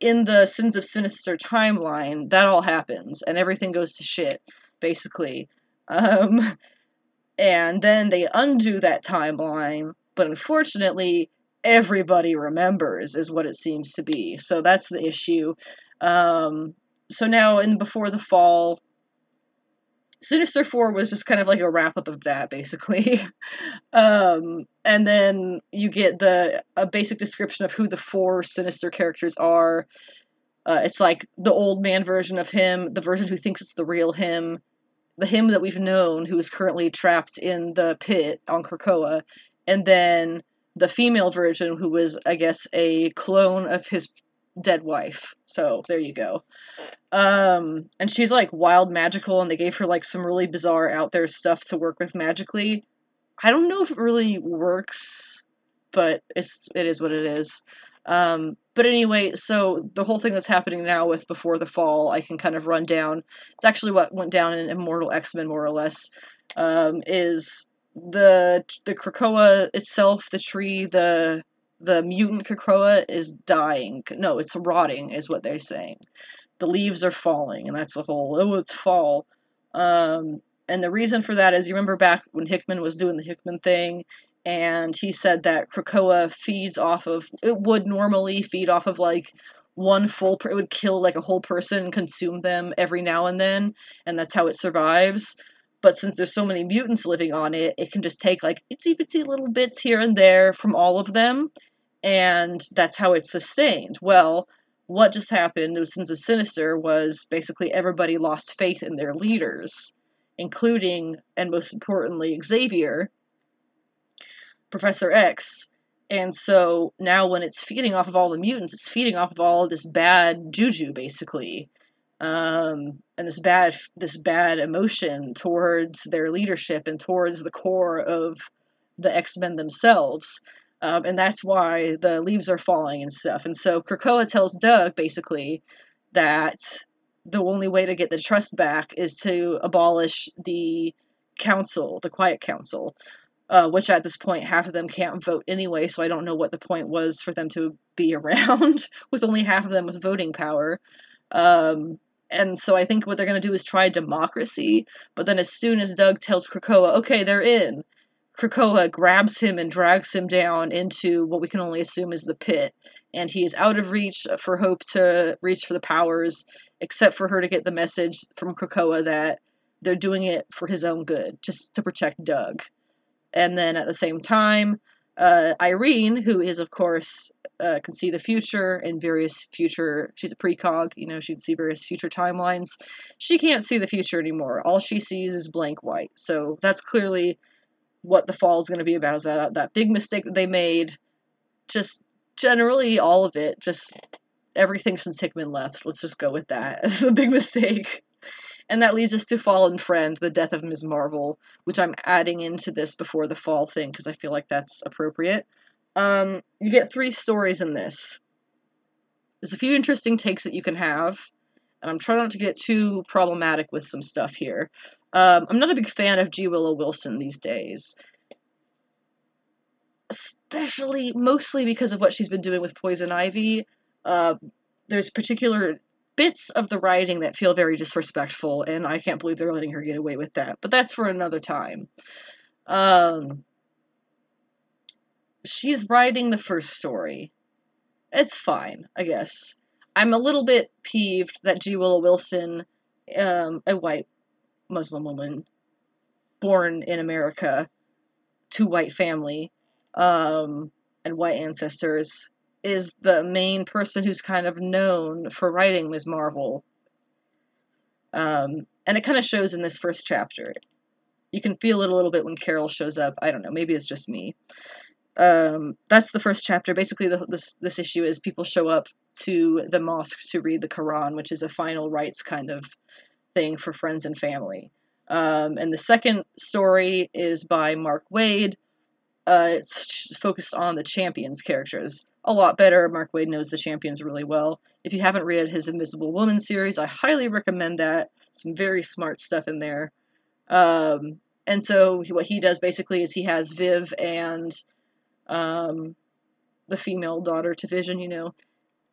in the Sins of Sinister timeline, that all happens, and everything goes to shit, basically. Um, *laughs* and then they undo that timeline, but unfortunately, everybody remembers, is what it seems to be. So that's the issue. Um, so now in Before the Fall, Sinister 4 was just kind of like a wrap up of that, basically. *laughs* um, and then you get the a basic description of who the four Sinister characters are. Uh, it's like the old man version of him, the version who thinks it's the real him, the him that we've known who is currently trapped in the pit on Krakoa, and then the female version who was, I guess, a clone of his dead wife. So there you go. Um, and she's like wild magical, and they gave her like some really bizarre out there stuff to work with magically. I don't know if it really works, but it's it is what it is. Um, but anyway, so the whole thing that's happening now with Before the Fall, I can kind of run down. It's actually what went down in Immortal X Men, more or less. Um, is the the Krakoa itself, the tree, the the mutant Krakoa is dying. No, it's rotting, is what they're saying. The leaves are falling, and that's the whole, oh, it's fall. Um, and the reason for that is you remember back when Hickman was doing the Hickman thing, and he said that Krakoa feeds off of, it would normally feed off of like one full, per- it would kill like a whole person and consume them every now and then, and that's how it survives. But since there's so many mutants living on it, it can just take like itsy bitsy little bits here and there from all of them, and that's how it's sustained. Well, what just happened with Sins of Sinister was basically everybody lost faith in their leaders, including, and most importantly, Xavier, Professor X. And so now, when it's feeding off of all the mutants, it's feeding off of all this bad juju, basically um, and this bad this bad emotion towards their leadership and towards the core of the X Men themselves. Um, and that's why the leaves are falling and stuff. And so Krakoa tells Doug basically that the only way to get the trust back is to abolish the council, the Quiet Council, uh, which at this point half of them can't vote anyway. So I don't know what the point was for them to be *laughs* around with only half of them with voting power. Um, and so I think what they're going to do is try democracy. But then as soon as Doug tells Krakoa, okay, they're in, Krakoa grabs him and drags him down into what we can only assume is the pit. And he is out of reach for Hope to reach for the powers, except for her to get the message from Krakoa that they're doing it for his own good, just to protect Doug. And then at the same time, uh, Irene, who is, of course, uh, can see the future in various future. She's a precog, you know, she can see various future timelines. She can't see the future anymore. All she sees is blank white. So that's clearly what the fall is going to be about. Is that that big mistake that they made? Just generally all of it. Just everything since Hickman left. Let's just go with that *laughs* as the big mistake. And that leads us to Fallen Friend, the death of Ms. Marvel, which I'm adding into this before the fall thing because I feel like that's appropriate. Um, you get three stories in this. There's a few interesting takes that you can have, and I'm trying not to get too problematic with some stuff here. Um, I'm not a big fan of G. Willow Wilson these days, especially mostly because of what she's been doing with Poison Ivy. Uh, there's particular bits of the writing that feel very disrespectful, and I can't believe they're letting her get away with that. But that's for another time. Um, she's writing the first story. It's fine, I guess. I'm a little bit peeved that G. Willow Wilson um, a white Muslim woman born in America to white family um, and white ancestors is the main person who's kind of known for writing Ms. Marvel. Um, and it kind of shows in this first chapter. You can feel it a little bit when Carol shows up. I don't know, maybe it's just me. Um, that's the first chapter. Basically, the, this this issue is people show up to the mosque to read the Quran, which is a final rites kind of thing for friends and family. Um, and the second story is by Mark Waid. Uh, it's focused on the champions characters. A lot better. Mark Waid knows the champions really well. If you haven't read his Invisible Woman series, I highly recommend that. Some very smart stuff in there. Um, and so what he does basically is he has Viv and um, the female daughter to Vision, you know,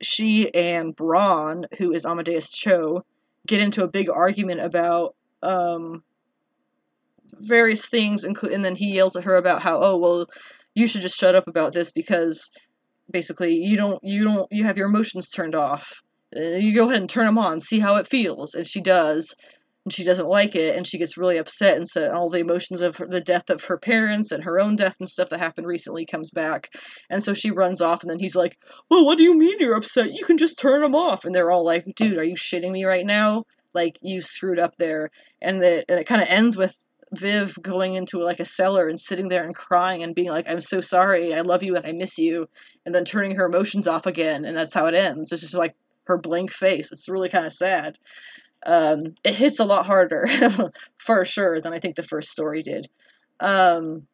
she and Brawn, who is Amadeus Cho, get into a big argument about um, various things, and then he yells at her about how, oh well, you should just shut up about this because basically you don't you don't you have your emotions turned off. Uh, you go ahead and turn them on, see how it feels, and she does, and she doesn't like it and she gets really upset and so all the emotions of her, the death of her parents and her own death and stuff that happened recently comes back. And so she runs off and then he's like well what do you mean you're upset? You can just turn them off. And they're all like dude are you shitting me right now? Like you screwed up there. And, the, and it kind of ends with Viv going into like a cellar and sitting there and crying and being like, I'm so sorry, I love you and I miss you, and then turning her emotions off again, and that's how it ends. It's just like her blank face. It's really kind of sad um, it hits a lot harder *laughs* for sure than I think the first story did. Um,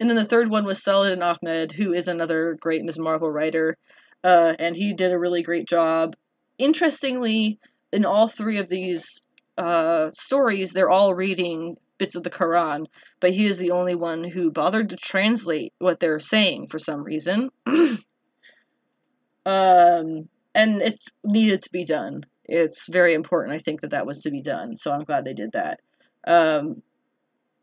and then the third one was Saladin Ahmed, who is another great Ms. Marvel writer, uh, and he did a really great job. Interestingly, in all three of these uh, stories, they're all reading bits of the Quran, but he is the only one who bothered to translate what they're saying for some reason. *clears throat* um, and it's needed to be done it's very important, I think, that that was to be done. So I'm glad they did that. Um,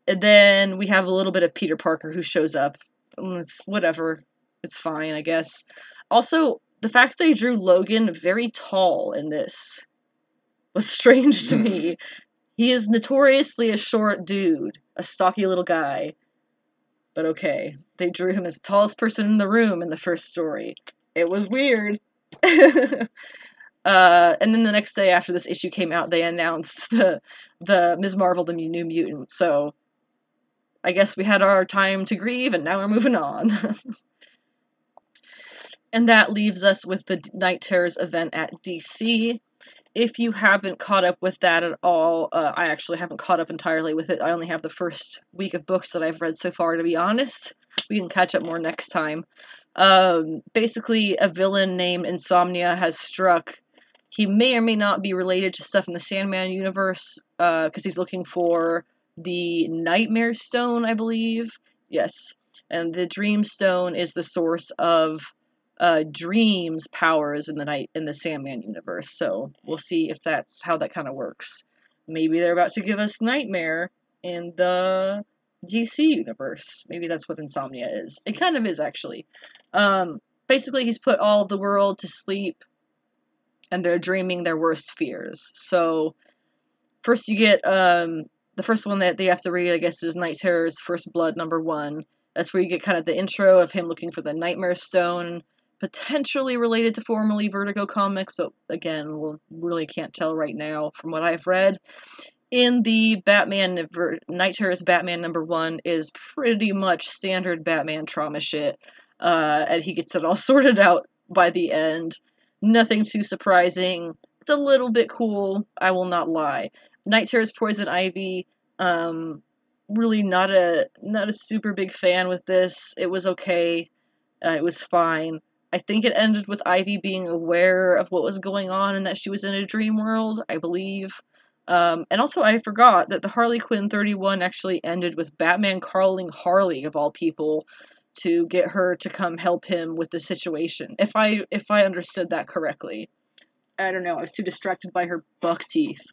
and then we have a little bit of Peter Parker who shows up. Mm, it's whatever. It's fine, I guess. Also, the fact they drew Logan very tall in this was *laughs* strange to me. *laughs* He is notoriously a short dude, a stocky little guy. But okay, they drew him as the tallest person in the room in the first story. It was weird. *laughs* Uh, and then the next day after this issue came out, they announced *laughs* the the Ms. Marvel, the New Mutant. So I guess we had our time to grieve, and now we're moving on. *laughs* and that leaves us with the Knight Terrors event at DC. If you haven't caught up with that at all, uh, I actually haven't caught up entirely with it. I only have the first week of books that I've read so far, to be honest. We can catch up more next time. Um, basically, a villain named Insomnia has struck he may or may not be related to stuff in the Sandman universe because uh, he's looking for the Nightmare Stone, I believe. Yes, and the Dream Stone is the source of uh, dreams powers in the night in the Sandman universe. So we'll see if that's how that kind of works. Maybe they're about to give us Nightmare in the DC universe. Maybe that's what Insomnia is. It kind of is actually. Um, basically, he's put all the world to sleep and they're dreaming their worst fears. So first you get um, the first one that they have to read, I guess, is Knight Terror's First Blood number one. That's where you get kind of the intro of him looking for the Nightmare Stone, potentially related to formerly Vertigo comics, but again, we really can't tell right now from what I've read. In the Batman, Knight Terror's Batman number one is pretty much standard Batman trauma shit, uh, and he gets it all *laughs* sorted out by the end. Nothing too surprising. It's a little bit cool, I will not lie. Knight Terror's Poison Ivy, um, really not a not a super big fan with this. It was okay. Uh, it was fine. I think it ended with Ivy being aware of what was going on and that she was in a dream world, I believe. Um, and also, I forgot that the Harley Quinn 31 actually ended with Batman calling Harley, of all people, to get her to come help him with the situation. If I if I understood that correctly. I don't know, I was too distracted by her buck teeth,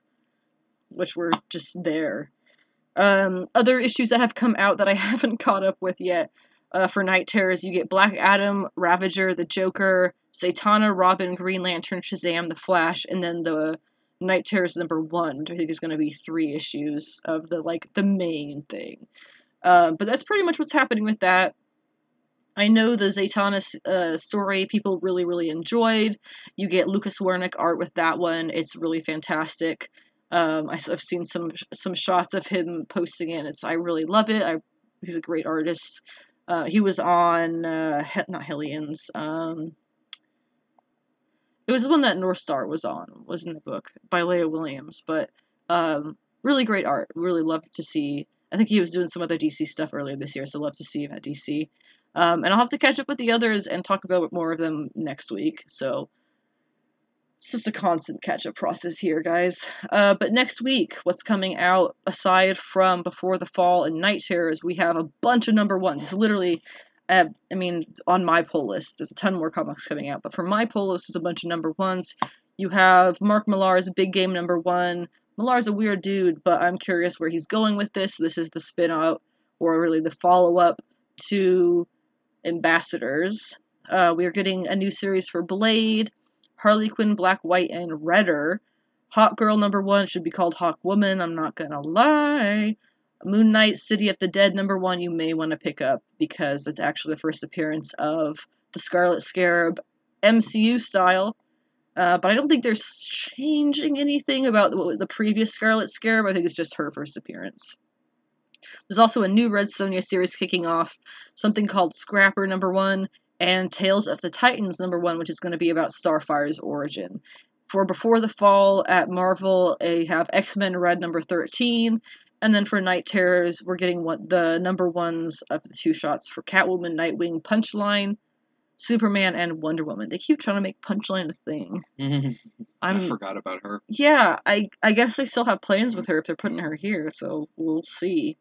which were just there. Um, other issues that have come out that I *laughs* haven't caught up with yet. Uh, for Knight Terrors, you get Black Adam, Ravager, the Joker, Zatanna, Robin, Green Lantern, Shazam, the Flash, and then the Knight Terrors number one, which I think is going to be three issues of the like the main thing. Um, but that's pretty much what's happening with that. I know the Zatanna uh, story people really, really enjoyed. You get Lucas Werneck art with that one. It's really fantastic. Um, I, have seen some some shots of him posting it. It's I really love it. I, he's a great artist. Uh, he was on uh, he, not Hellions. Um, it was the one that North Star was on. Was in the book by Leah Williams, but um, really great art. Really love to see. I think he was doing some other DC stuff earlier this year, so love to see him at DC. Um, and I'll have to catch up with the others and talk about more of them next week. So it's just a constant catch up process here, guys. Uh, but next week, what's coming out aside from Before the Fall and Knight Terrors, we have a bunch of number ones. It's literally, uh, I mean, on my pull list, there's a ton more comics coming out, but for my pull list, is a bunch of number ones. You have Mark Millar's Big Game number one. Millar's a weird dude, but I'm curious where he's going with this. This is the spin out, or really the follow up to ambassadors. Uh, we are getting a new series for Blade, Harley Quinn, Black, White, and Redder. Hawk Girl number one should be called Hawk Woman, I'm not gonna lie. Moon Knight, City of the Dead number one, you may want to pick up because it's actually the first appearance of the Scarlet Scarab MCU style. Uh, but I don't think they're changing anything about the, the previous Scarlet Scarab. I think it's just her first appearance. There's also a new Red Sonja series kicking off, something called Scrapper number one, and Tales of the Titans number one, which is going to be about Starfire's origin. For Before the Fall at Marvel, they have X Men Red number 13, and then for Knight Terrors, we're getting what the number ones of the two shots for Catwoman, Nightwing, Punchline, Superman, and Wonder Woman. They keep trying to make Punchline a thing. *laughs* i forgot about her. Yeah, I I guess they still have plans with her if they're putting her here, so we'll see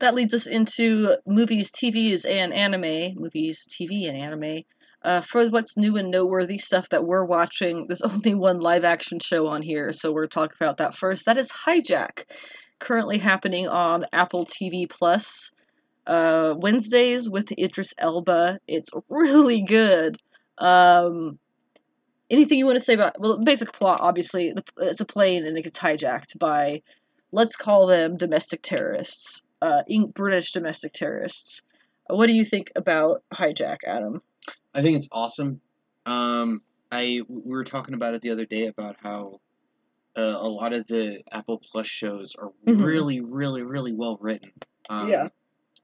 that leads us into movies, TVs, and anime. Movies, TV, and anime. Uh, for what's new and noteworthy stuff that we're watching, *laughs* there's only one live action show on here, so we're talking about that first. That is Hijack, currently happening on Apple TV Plus. Uh, Wednesdays with Idris Elba. It's really good. Um, anything you want to say about well, basic plot? Obviously, it's a plane and it gets hijacked by, let's call them domestic terrorists uh, British domestic terrorists. What do you think about Hijack, Adam? I think it's awesome. Um, I we were talking about it the other day about how uh, a lot of the Apple Plus shows are mm-hmm. really, really, really well written. Um, yeah.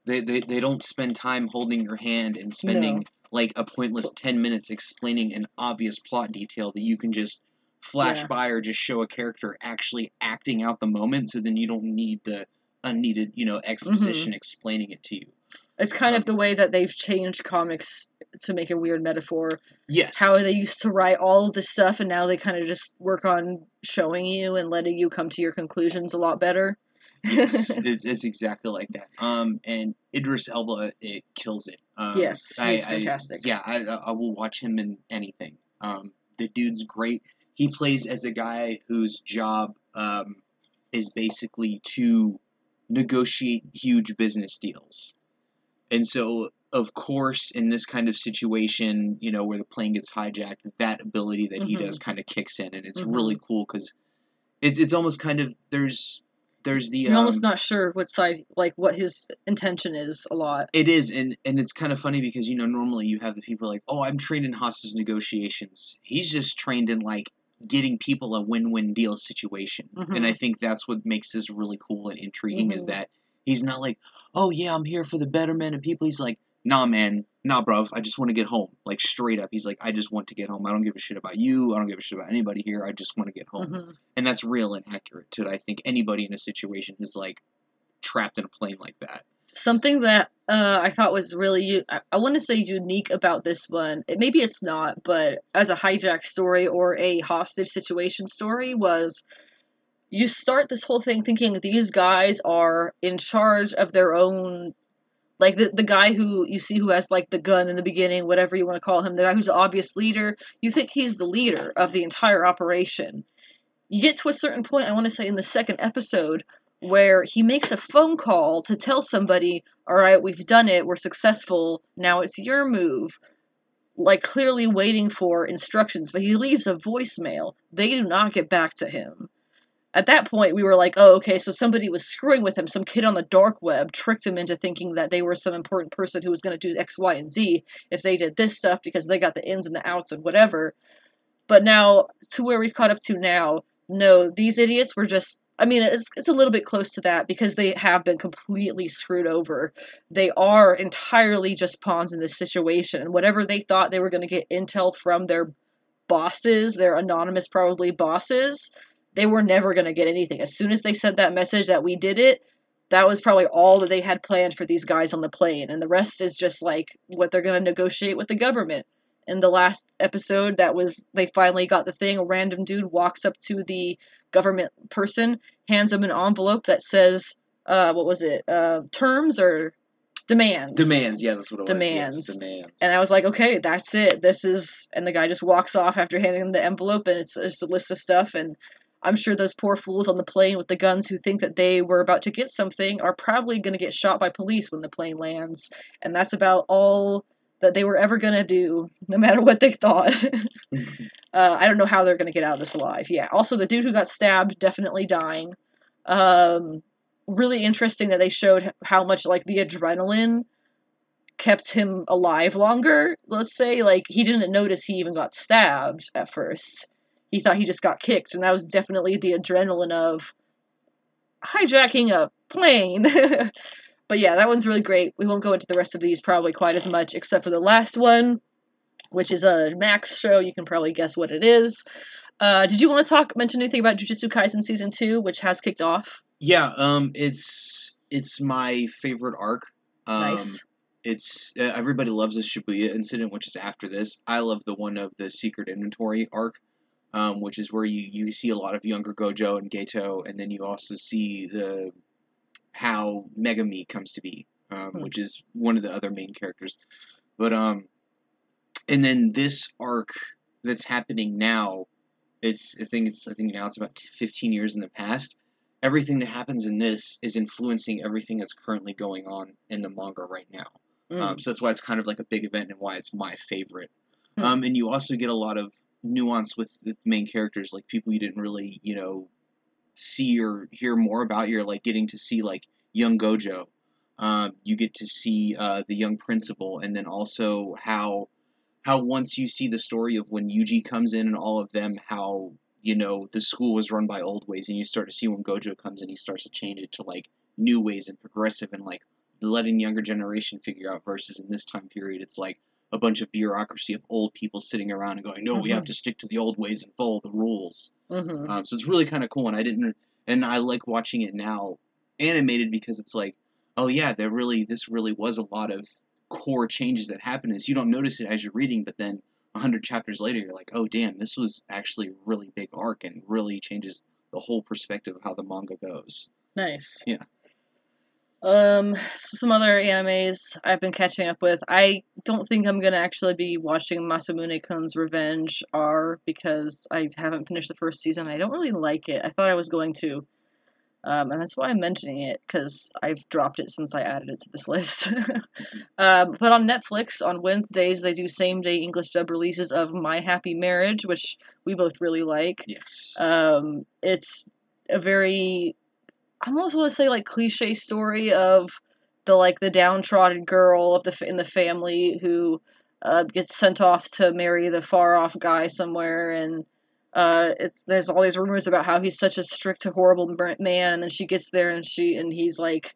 They, they, they don't spend time holding your hand and spending no. like a pointless 10 minutes explaining an obvious plot detail that you can just flash yeah. by or just show a character actually acting out the moment so then you don't need the unneeded, you know, exposition mm-hmm. explaining it to you. It's kind um, of the way that they've changed comics to make a weird metaphor. Yes. How they used to write all of this stuff and now they kind of just work on showing you and letting you come to your conclusions a lot better. yes, *laughs* it's, it's, exactly like that. Um, and Idris Elba, it kills it. Um, yes, he's I, fantastic. I, yeah, I, I will watch him in anything. Um, the dude's great. He plays as a guy whose job um, is basically to negotiate huge business deals. And so, of course, in this kind of situation, you know, where the plane gets hijacked, that ability that mm-hmm. he does kind of kicks in, and it's mm-hmm. really cool because it's it's almost kind of there's there's the you're um, almost not sure what side like what his intention is a lot. It is, and and it's kind of funny because you know normally you have the people like, oh, I'm trained in hostage negotiations. He's just trained in like getting people a win-win deal situation. Mm-hmm. And I think that's what makes this really cool and intriguing mm-hmm. is that he's not like, "Oh yeah, I'm here for the betterment of people." He's like, "Nah, man, nah, bruv, I just want to get home." Like straight up, he's like, "I just want to get home. I don't give a shit about you. I don't give a shit about anybody here. I just want to get home." Mm-hmm. And that's real and accurate to I think anybody in a situation who's like trapped in a plane like that. Something that uh, I thought was really, I, I want to say unique about this one, it, maybe it's not, but as a hijack story or a hostage situation story, was you start this whole thing thinking these guys are in charge of their own like the, the guy who you see who has like the gun in the beginning whatever you want to call him the guy who's the obvious leader you think he's the leader of the entire operation. You get to a certain point i want to say in the second episode where he makes a phone call to tell somebody, all right, we've done it, we're successful, now it's your move. like clearly waiting for instructions, but he leaves a voicemail. They do not get back to him. At that point, we were like, oh, okay, so somebody was screwing with him. Some kid on the dark web tricked him into thinking that they were some important person who was going to do X, Y, and Z if they did this stuff because they got the ins and the outs and whatever. But now, to where we've caught up to now, no, these idiots were just I mean, it's, it's a little bit close to that because they have been completely screwed over. They are entirely just pawns in this situation. And whatever they thought they were going to get intel from their bosses, their anonymous, probably bosses, they were never going to get anything. As soon as they sent that message that we did it, that was probably all that they had planned for these guys on the plane. And the rest is just like what they're going to negotiate with the government. In the last episode, that was they finally got the thing. A random dude walks up to the government person, hands him an envelope that says, uh, what was it, uh, terms or demands? Demands, yeah, that's what it Demands. was. Yes, demands. And I was like, okay, that's it. This is, and the guy just walks off after handing him the envelope, and it's just a list of stuff. And I'm sure those poor fools on the plane with the guns who think that they were about to get something are probably going to get shot by police when the plane lands. And that's about all that they were ever going to do, no matter what they thought. *laughs* *laughs* uh, I don't know how they're going to get out of this alive. Yeah. Also, the dude who got stabbed definitely dying. Um, really interesting that they showed how much like the adrenaline kept him alive longer. Let's say like he didn't notice he even got stabbed at first. He thought he just got kicked, and that was definitely the adrenaline of hijacking a plane. *laughs* But yeah, that one's really great. We won't go into the rest of these probably quite as much, except for the last one, which is a Max show. You can probably guess what it is. Uh, did you want to talk mention anything about Jujutsu Kaisen season two, which has kicked off? Yeah, um, it's it's my favorite arc. Um, nice. It's uh, everybody loves the Shibuya incident, which is after this. I love the one of the secret inventory arc, um, which is where you you see a lot of younger Gojo and Geto, and then you also see the how Megumi comes to be, um, Hmm. which is one of the other main characters. But um, and then this arc that's happening now, it's I think it's I think now it's about fifteen years in the past. Everything that happens in this is influencing everything that's currently going on in the manga right now. Mm. Um, so that's why it's kind of like a big event and why it's my favorite. Hmm. Um, and you also get a lot of nuance with the main characters, like people you didn't really, you know, see or hear more about. You're like getting to see like young Gojo. Um, you get to see uh, the young principal, and then also how how once you see the story of when Yuji comes in and all of them, how you know the school was run by old ways, and you start to see when Gojo comes in, he starts to change it to like new ways and progressive and like letting younger generation figure out versus in this time period it's like a bunch of bureaucracy of old people sitting around and going no we have to stick to the old ways and follow the rules. Hmm um, so it's really kind of cool and i didn't and i like watching it now animated because it's like oh yeah there really this really was a lot of core changes that happen is you don't notice it as you're reading but then 100 chapters later you're like oh damn this was actually a really big arc and really changes the whole perspective of how the manga goes. Nice. Yeah. Um, so some other animes I've been catching up with. I don't think I'm gonna actually be watching Masamune Kun's Revenge R because I haven't finished the first season. I don't really like it. I thought I was going to, um, and that's why I'm mentioning it because I've dropped it since I added it to this *laughs* list. um, but on Netflix on Wednesdays they do same day English dub releases of My Happy Marriage, which we both really like. yes Um, it's a very, I almost want to say like cliche story of the like the downtrodden girl of the in the family who uh, gets sent off to marry the far off guy somewhere, and uh, it's there's all these rumors about how he's such a strict, horrible man, and then she gets there and she and he's like,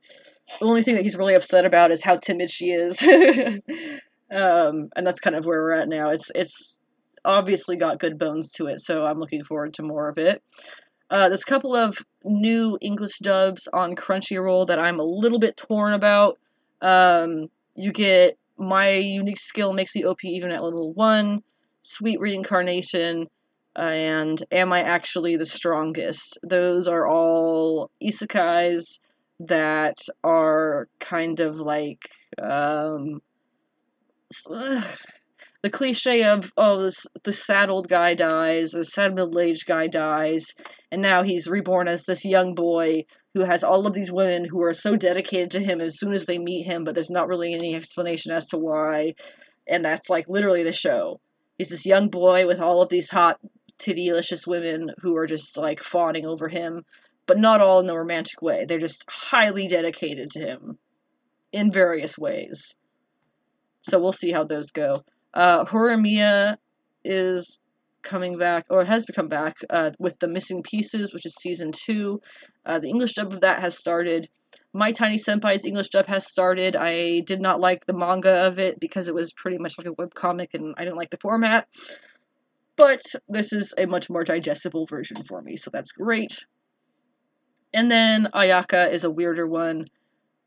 the only thing that he's really upset about is how timid she is, *laughs* um, and that's kind of where we're at now. It's it's obviously got good bones to it, so I'm looking forward to more of it. Uh, couple of new English dubs on Crunchyroll that I'm a little bit torn about. Um, you get My Unique Skill Makes Me OP Even at Level 1, Sweet Reincarnation, and Am I Actually the Strongest? Those are all isekais that are kind of like. Um, the cliche of oh this the sad old guy dies, the sad middle aged guy dies, and now he's reborn as this young boy who has all of these women who are so dedicated to him as soon as they meet him, but there's not really any explanation as to why. and that's like literally the show. He's this young boy with all of these hot, tittylicious women who are just like fawning over him, but not all in a romantic way. They're just highly dedicated to him in various ways. So we'll see how those go. Uh, Horimiya is coming back, or has become back, uh, with The Missing Pieces, which is season two. Uh, the English dub of that has started. My Tiny Senpai's English dub has started. I did not like the manga of it because it was pretty much like a webcomic and I didn't like the format. But this is a much more digestible version for me, so that's great. And then Ayaka is a weirder one.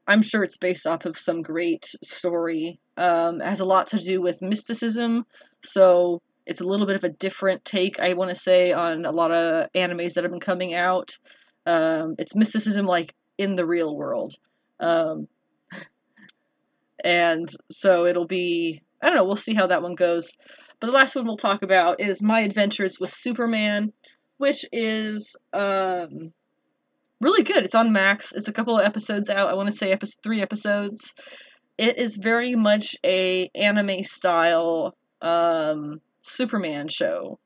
I'm sure it's based off of some great story. Um, has a lot to do with mysticism, so it's a little bit of a different take, I want to say, on a lot of animes that have been coming out. Um, it's mysticism like in the real world. Um, *laughs* and so it'll be, I don't know, we'll see how that one goes. But the last one we'll talk about is My Adventures with Superman, which is um, really good. It's on Max. It's a couple of episodes out. I want to say episode, three episodes. It is very much a anime style um, Superman show.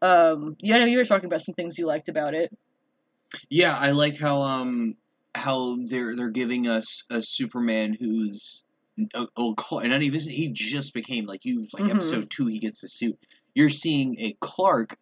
Um, you know, you were talking about some things you liked about it. Yeah, I like how um how they're they're giving us a Superman who's oh, oh and not even he just became like you like Mhm. episode two he gets the suit. You're seeing a Clark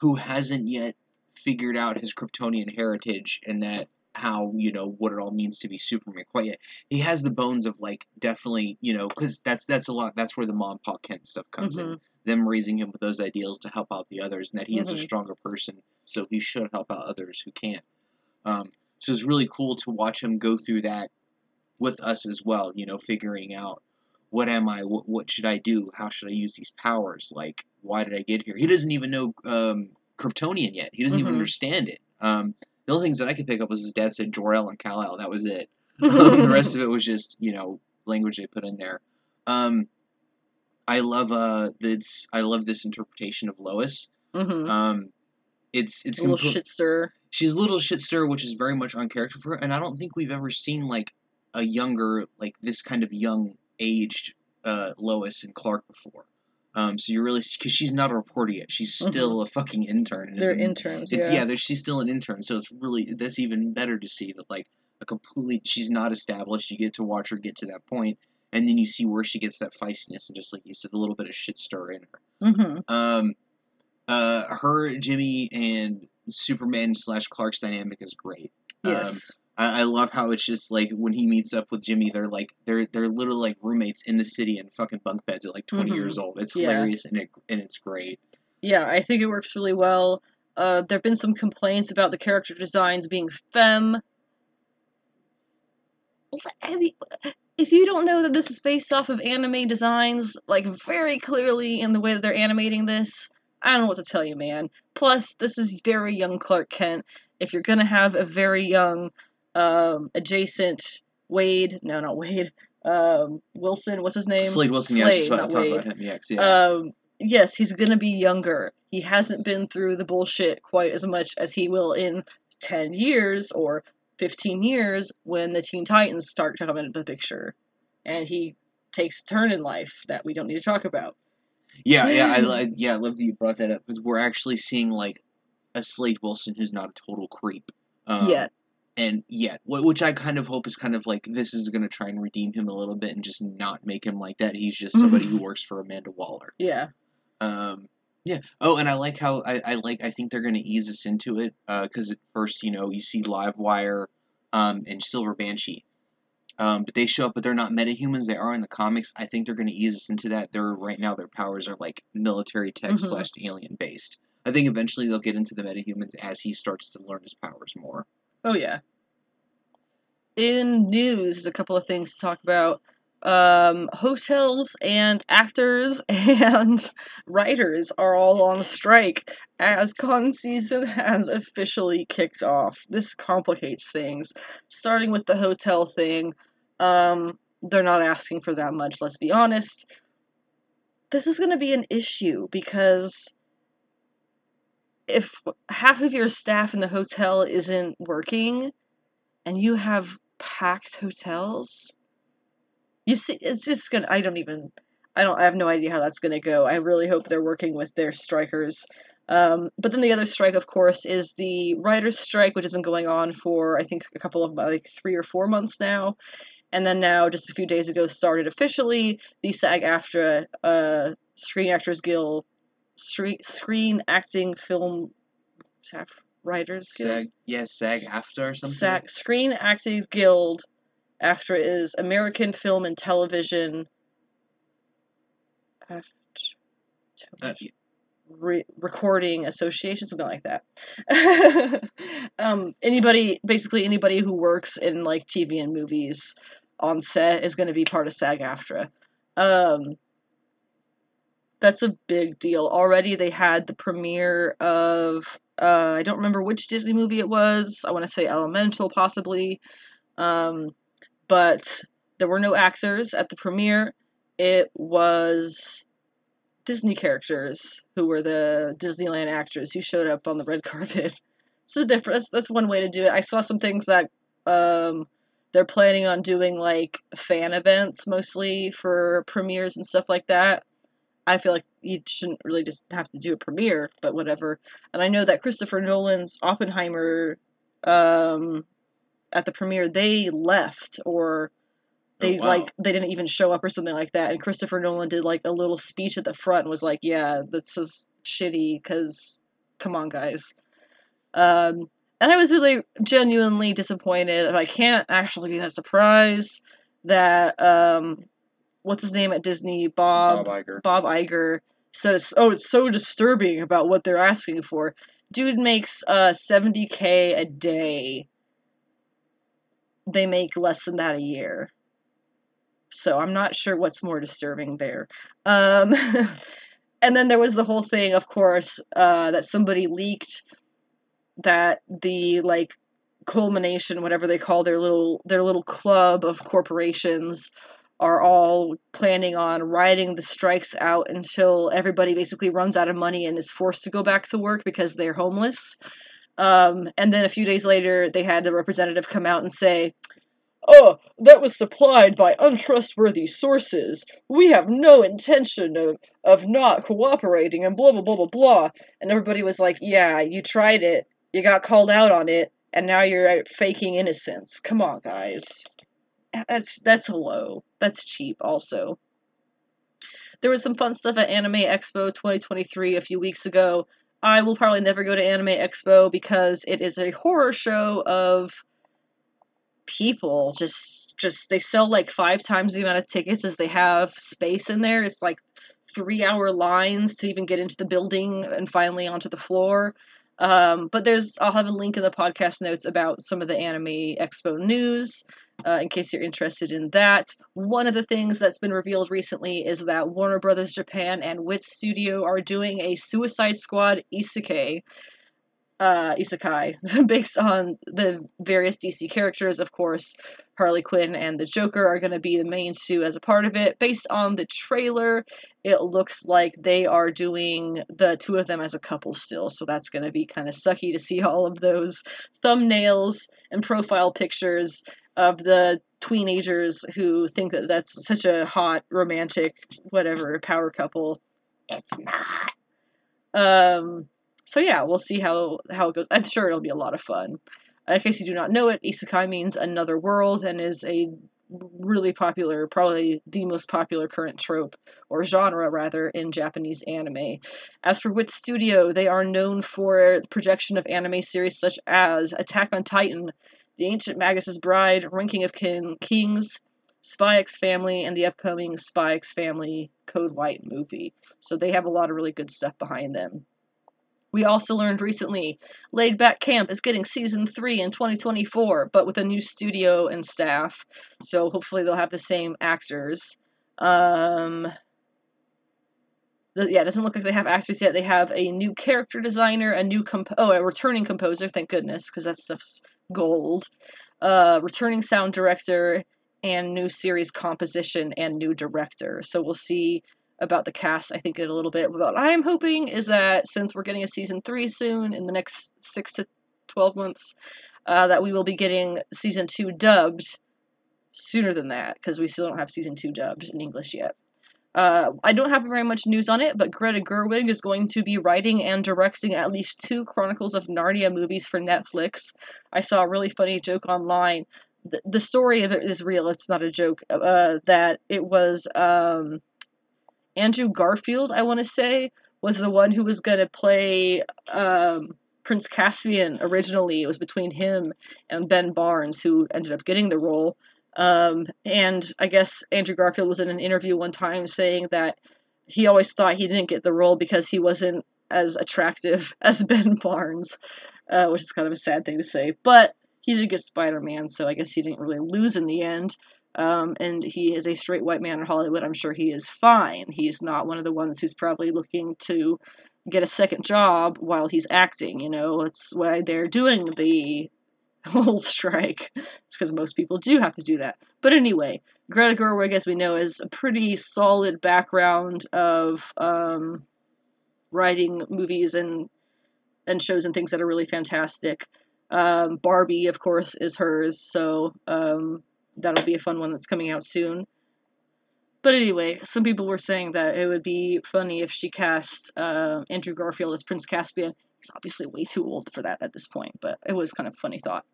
who hasn't yet figured out his Kryptonian heritage and that how you know what it all means to be Superman quite yet. He has the bones of like definitely you know because that's that's a lot that's where the mom Pa Kent stuff comes in Mhm. them raising him with those ideals to help out the others, and that he is a Mhm. stronger person, so he should help out others who can't. Um, so it's really cool to watch him go through that with us as well. You know, figuring out what am I, what, what should I do, how should I use these powers, like why did I get here? He doesn't even know um, Kryptonian yet. He doesn't even Mhm. understand it. Um, the only things that I could pick up was his dad said Jor-El and Kal-El. That was it. *laughs* Um, the rest of it was just you know language they put in there. Um, I love uh this I love this interpretation of Lois. mm-hmm. Um, it's it's a little compl- shit stir. she's a little shit stir, which is very much on character for her, and I don't think we've ever seen like a younger like this kind of young aged uh, Lois and Clark before. Um, so you're really because she's not a reporter yet; she's still a fucking intern. And Mm-hmm. They're interns. it's yeah. yeah, she's still an intern, so it's really that's even better to see that like a complete she's not established. You get to watch her get to that point, and then you see where she gets that feistiness and just like you said, a little bit of shit stir in her. Mm-hmm. Um, uh, her Jimmy and Superman slash Clark's dynamic is great. Yes. I, I love how it's just like when he meets up with Jimmy, they're like they're they're little like roommates in the city in fucking bunk beds at like 20 Mhm. years old. It's Yeah. hilarious and it and it's great. Yeah, I think it works really well. Uh, there have been some complaints about the character designs being mean, If you don't know that this is based off of anime designs, like very clearly in the way that they're animating this, I don't know what to tell you, man. Plus, this is very young Clark Kent. If you're gonna have a very young, um, adjacent Wade, no, not Wade, um, Wilson, what's his name? Slade Wilson, yeah, I was just about to talk Wade. about him. Yeah, 'cause, yeah. um, yes, he's gonna be younger. He hasn't been through the bullshit quite as much as he will in ten years or fifteen years when the Teen Titans start to come into the picture, and he takes a turn in life that we don't need to talk about. Yeah, yeah, I *laughs* li- yeah, I love that you brought that up because we're actually seeing like a Slade Wilson who's not a total creep. Um, Yet, and yet, which I kind of hope is kind of like this is going to try and redeem him a little bit and just not make him like that. He's just *laughs* somebody who works for Amanda Waller. yeah, Um, yeah. Oh, and I like how I, I like I think they're going to ease us into it because at first you know you see Livewire um, and Silver Banshee. Um, but they show up, but they're not metahumans. They are in the comics. I think they're going to ease us into that. They're right now their powers are like military tech Mhm. slash alien based. I think eventually they'll get into the metahumans as he starts to learn his powers more. Oh yeah. In news, there's a couple of things to talk about. Um, hotels and actors *laughs* and writers are all on strike as con season has officially kicked off. This complicates things. Starting with the hotel thing, um, they're not asking for that much, let's be honest. This is going to be an issue because if half of your staff in the hotel isn't working and you have packed hotels, you see, it's just gonna. I don't even. I don't. I have no idea how that's to go. I really hope they're working with their strikers. Um, but then the other strike, of course, is the writers' strike, which has been going on for I think a couple of like three or four months now, and then now just a few days ago started officially the SAG-AFTRA uh, Screen Actors Guild Street Screen Acting Film Writers Guild. SAG, yes, SAG after or something. SAG Screen Acting Guild. After is American Film and Television. After, Uh, Re- recording association, something like that. *laughs* um, anybody, basically anybody who works in like TV and movies on set is going to be part of SAG-AFTRA. Um, that's a big deal. Already, they had the premiere of uh, I don't remember which Disney movie it was. I want to say Elemental, possibly. Um, but there were no actors at the premiere. It was Disney characters who were the Disneyland actors who showed up on the red *laughs* carpet. It's a different. That's, that's one way to do it. I saw some things that um, they're planning on doing like fan events mostly for premieres and stuff like that. I feel like you shouldn't really just have to do a premiere, but whatever. And I know that Christopher Nolan's Oppenheimer um, at the premiere they left or they Oh, wow. like they didn't even show up or something like that and christopher nolan did like a little speech at the front and was like yeah this is shitty because come on guys um and i was really genuinely disappointed i can't actually be that surprised that um what's his name at disney bob Bob Iger. Bob Iger says, "Oh, it's so disturbing about what they're asking for." Dude makes uh 70k a day. They make less than that a year. So I'm not sure what's more disturbing there. Um *laughs* and then there was the whole thing, of course, uh that somebody leaked that the like culmination whatever they call their little their little club of corporations are all planning on riding the strikes out until everybody basically runs out of money and is forced to go back to work because they're homeless. Um, and then a few days later, they had the representative come out and say, Oh, that was supplied by untrustworthy sources. We have no intention of, of not cooperating and blah, blah, blah, blah, blah. And everybody was like, Yeah, you tried it. You got called out on it. And now you're faking innocence. Come on, guys that's that's low. That's cheap also. There was some fun stuff at Anime Expo 2023 a few weeks ago. I will probably never go to Anime Expo because it is a horror show of people just just they sell like five times the amount of tickets as they have space in there. It's like 3 hour lines to even get into the building and finally onto the floor. Um, but there's I'll have a link in the podcast notes about some of the Anime Expo news uh, in case you're interested in that. One of the things that's been revealed recently is that Warner Brothers Japan and Wit Studio are doing a Suicide Squad isekai, uh, isekai *laughs* based on the various DC characters. Of course, Harley Quinn and the Joker are going to be the main two as a part of it. Based on the trailer, it looks like they are doing the two of them as a couple still, so that's going to be kind of sucky to see all of those thumbnails and profile pictures of the teenagers who think that that's such a hot romantic whatever power couple. It's not. Um so yeah we'll see how how it goes. I'm sure it'll be a lot of fun. In case you do not know it. Isekai means another world and is a really popular probably the most popular current trope or genre rather in japanese anime. As for wit studio they are known for the projection of anime series such as attack on titan the Ancient Magus' Bride, Ranking of Kin- Kings, Spy X Family, and the upcoming Spy X Family Code White movie. So they have a lot of really good stuff behind them. We also learned recently Laid Back Camp is getting season 3 in 2024, but with a new studio and staff. So hopefully they'll have the same actors. Um, yeah, it doesn't look like they have actors yet. They have a new character designer, a new comp- oh, a returning composer, thank goodness, because that stuff's gold. Uh, returning sound director and new series composition and new director. So we'll see about the cast. I think in a little bit. What I'm hoping is that since we're getting a season three soon in the next six to twelve months, uh, that we will be getting season two dubbed sooner than that because we still don't have season two dubbed in English yet. Uh, I don't have very much news on it, but Greta Gerwig is going to be writing and directing at least two Chronicles of Narnia movies for Netflix. I saw a really funny joke online. The, the story of it is real, it's not a joke. Uh, that it was um, Andrew Garfield, I want to say, was the one who was going to play um, Prince Caspian originally. It was between him and Ben Barnes, who ended up getting the role. Um, and I guess Andrew Garfield was in an interview one time saying that he always thought he didn't get the role because he wasn't as attractive *laughs* as Ben Barnes, uh, which is kind of a sad thing to say. But he did get Spider Man, so I guess he didn't really lose in the end. Um, and he is a straight white man in Hollywood. I'm sure he is fine. He's not one of the ones who's probably looking to get a second job while he's acting. You know, that's why they're doing the *laughs* whole strike. It's because most people do have to do that. But anyway, Greta Gerwig, as we know, is a pretty solid background of um, writing movies and and shows and things that are really fantastic. Um, Barbie, of course, is hers, so um, that'll be a fun one that's coming out soon. But anyway, some people were saying that it would be funny if she cast uh, Andrew Garfield as Prince Caspian. He's obviously way too old for that at this point, but it was kind of funny thought.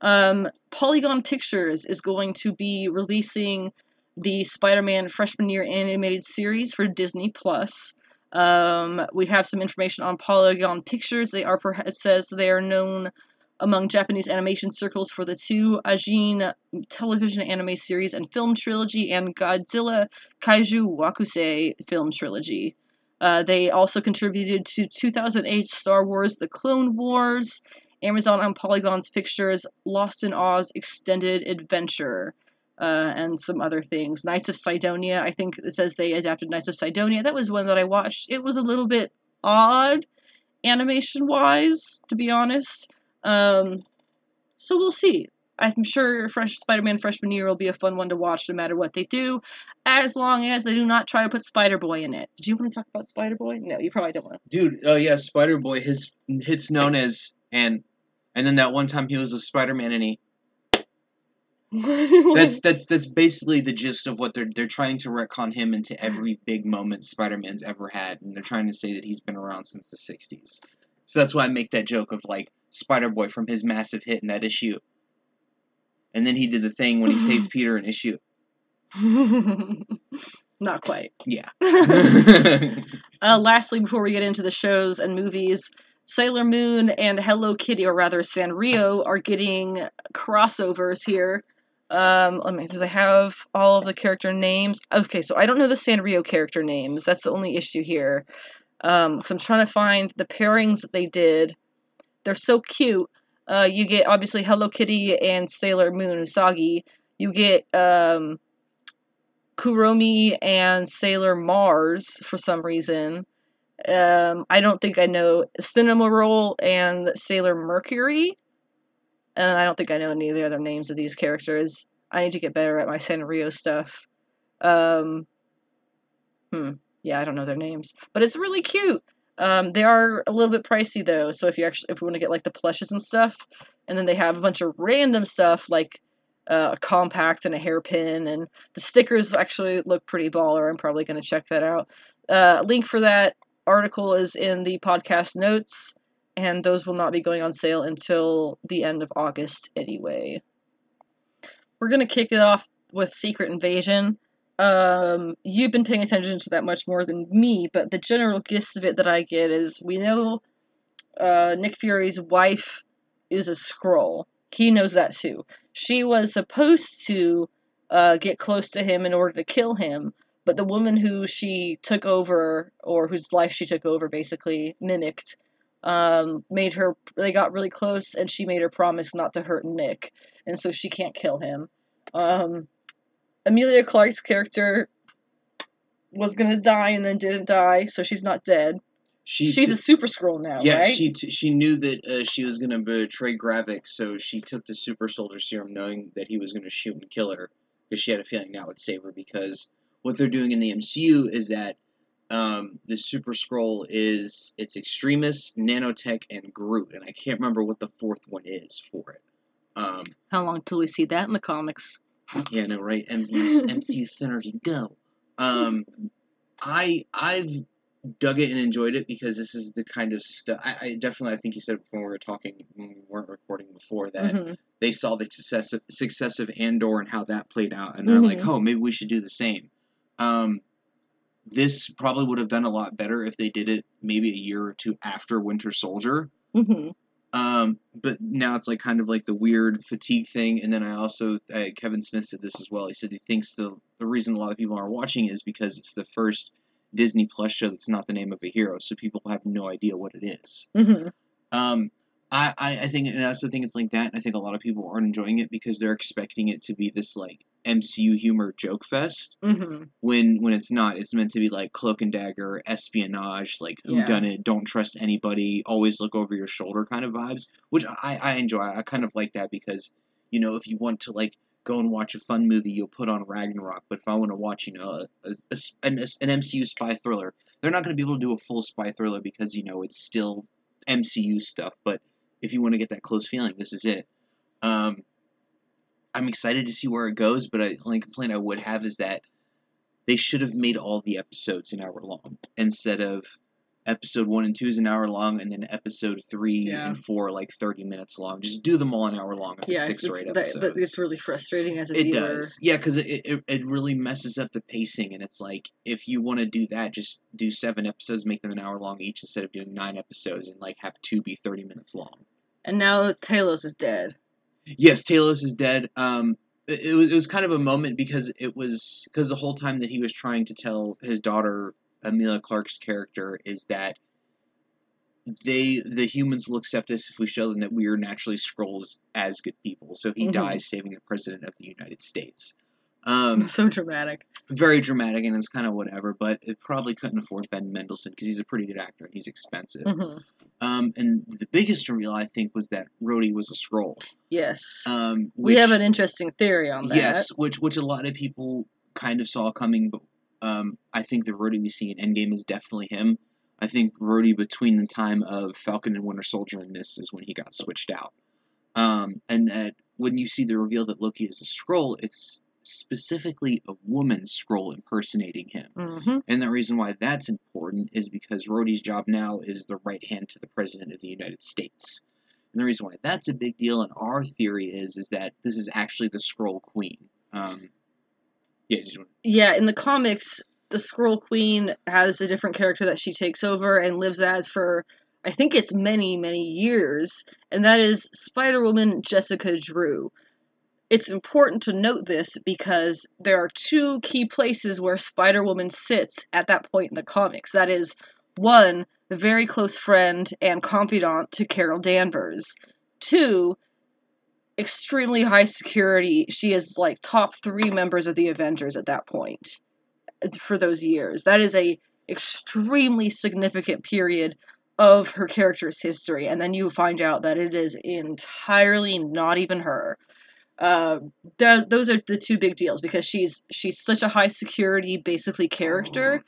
Um, Polygon Pictures is going to be releasing the Spider-Man freshman year animated series for Disney Plus. Um, we have some information on Polygon Pictures. They are, it says, they are known among Japanese animation circles for the two Ajin television anime series and film trilogy and Godzilla Kaiju Wakusei film trilogy. Uh, they also contributed to 2008 Star Wars The Clone Wars, Amazon on Polygon's Pictures Lost in Oz Extended Adventure, uh, and some other things. Knights of Sidonia, I think it says they adapted Knights of Sidonia. That was one that I watched. It was a little bit odd animation wise, to be honest. Um, so we'll see. I'm sure Fresh Spider-Man freshman year will be a fun one to watch no matter what they do, as long as they do not try to put Spider-Boy in it. Do you want to talk about Spider-Boy? No, you probably don't want to. Dude, oh yeah, Spider Boy. His hits known as and and then that one time he was a Spider Man and he. *laughs* That's that's that's basically the gist of what they're they're trying to retcon him into every big moment Spider Man's ever had, and they're trying to say that he's been around since the '60s. So that's why I make that joke of like Spider Boy from his massive hit in that issue, and then he did the thing when he saved *laughs* Peter in issue. *laughs* not quite. Yeah. *laughs* Uh, lastly, before we get into the shows and movies, Sailor Moon and Hello Kitty, or rather Sanrio, are getting crossovers here. Um, let me. Do they have all of the character names? Okay, so I don't know the Sanrio character names. That's the only issue here. Um, because I'm trying to find the pairings that they did. They're so cute. Uh, you get obviously Hello Kitty and Sailor Moon Usagi. You get um, Kuromi and Sailor Mars for some reason. Um, I don't think I know Cinnamoroll and Sailor Mercury. And I don't think I know any of the other names of these characters. I need to get better at my Sanrio stuff. Um, hmm. Yeah, I don't know their names, but it's really cute. Um, they are a little bit pricey though, so if you actually if you want to get like the plushes and stuff, and then they have a bunch of random stuff like uh, a compact and a hairpin, and the stickers actually look pretty baller. I'm probably going to check that out. Uh, link for that article is in the podcast notes, and those will not be going on sale until the end of August anyway. We're going to kick it off with Secret Invasion. Um, you've been paying attention to that much more than me, but the general gist of it that I get is we know uh, Nick Fury's wife is a Skrull. He knows that too. She was supposed to uh, get close to him in order to kill him, but the woman who she took over, or whose life she took over, basically mimicked, um, made her. They got really close, and she made her promise not to hurt Nick, and so she can't kill him. Um, Emilia Clarke's character was gonna die and then didn't die, so she's not dead. she She's t- a super Skrull now, yeah, right? she t- she knew that uh, she was gonna betray Gravik, so she took the super soldier serum, knowing that he was gonna shoot and kill her, because she had a feeling that would save her. Because what they're doing in the MCU is that um, the Super Skrull is it's Extremis, Nanotech, and Groot, and I can't remember what the fourth one is for it. Um, How long till we see that in the comics? Yeah, no, right? MCU, MCU synergy, go. Um, I I've dug it and enjoyed it because this is the kind of stuff. I, I definitely, I think you said it before we were talking when we weren't recording before that Mhm. they saw the success of, success of Andor and how that played out, and they're like, Mhm. oh, maybe we should do the same. Um, this probably would have done a lot better if they did it maybe a year or two after Winter Soldier. Mhm. Um, but now it's like kind of like the weird fatigue thing. And then I also uh, Kevin Smith said this as well. He said he thinks the the reason a lot of people aren't watching is because it's the first Disney Plus show that's not the name of a hero, so people have no idea what it is. Mhm. Um, I, I, I think, and I also think it's like that. And I think a lot of people aren't enjoying it because they're expecting it to be this like MCU humor joke fest Mhm. when when it's not. It's meant to be like cloak and dagger, espionage, like who Yeah. done it, don't trust anybody, always look over your shoulder kind of vibes, which I, I enjoy. I kind of like that because you know if you want to like go and watch a fun movie, you'll put on Ragnarok. But if I want to watch you know a, a, a an MCU spy thriller, they're not going to be able to do a full spy thriller because you know it's still MCU stuff. But if you want to get that close feeling, this is it. Um, I'm excited to see where it goes, but I, the only complaint I would have is that they should have made all the episodes an hour long instead of episode one and two is an hour long, and then episode three Yeah. and four like thirty minutes long. Just do them all an hour long, it's Yeah, six it's, or eight that, episodes. that, it's really frustrating as a It viewer. does, yeah, because it, it it really messes up the pacing, and it's like if you want to do that, just do seven episodes, make them an hour long each, instead of doing nine episodes and like have two be thirty minutes long. And now Talos is dead. Yes, Talos is dead. Um, it, it was it was kind of a moment because it was because the whole time that he was trying to tell his daughter Emilia Clarke's character is that they the humans will accept us if we show them that we are naturally Skrulls as good people. So he Mhm. dies saving the president of the United States. Um, *laughs* so dramatic. very dramatic and it's kind of whatever, but it probably couldn't afford Ben Mendelsohn because he's a pretty good actor and he's expensive. Mhm. Um, and the biggest reveal I think was that Rhodey was a Skrull. Yes. Um, we have an interesting theory on that. Yes, which which a lot of people kind of saw coming, but um, I think the Rhodey we see in Endgame is definitely him. I think Rhodey between the time of Falcon and Winter Soldier and this is when he got switched out. Um, and that when you see the reveal that Loki is a Skrull, it's specifically a woman Skrull impersonating him. hmm And the reason why that's important is because Rhodey's job now is the right hand to the President of the United States. And the reason why that's a big deal, and our theory is, is that this is actually the Skrull Queen. Um, yeah, did you want- Yeah, in the comics, the Skrull Queen has a different character that she takes over and lives as for, I think it's many, many years, and that is Spider Woman Jessica Drew. It's important to note this because there are two key places where Spider Woman sits at that point in the comics. That is, one, the very close friend and confidant to Carol Danvers. Two, extremely high security. She is like top three members of the Avengers at that point for those years. That is a extremely significant period of her character's history, and then you find out that it is entirely not even her. Uh, those are the two big deals because she's she's such a high security, basically character,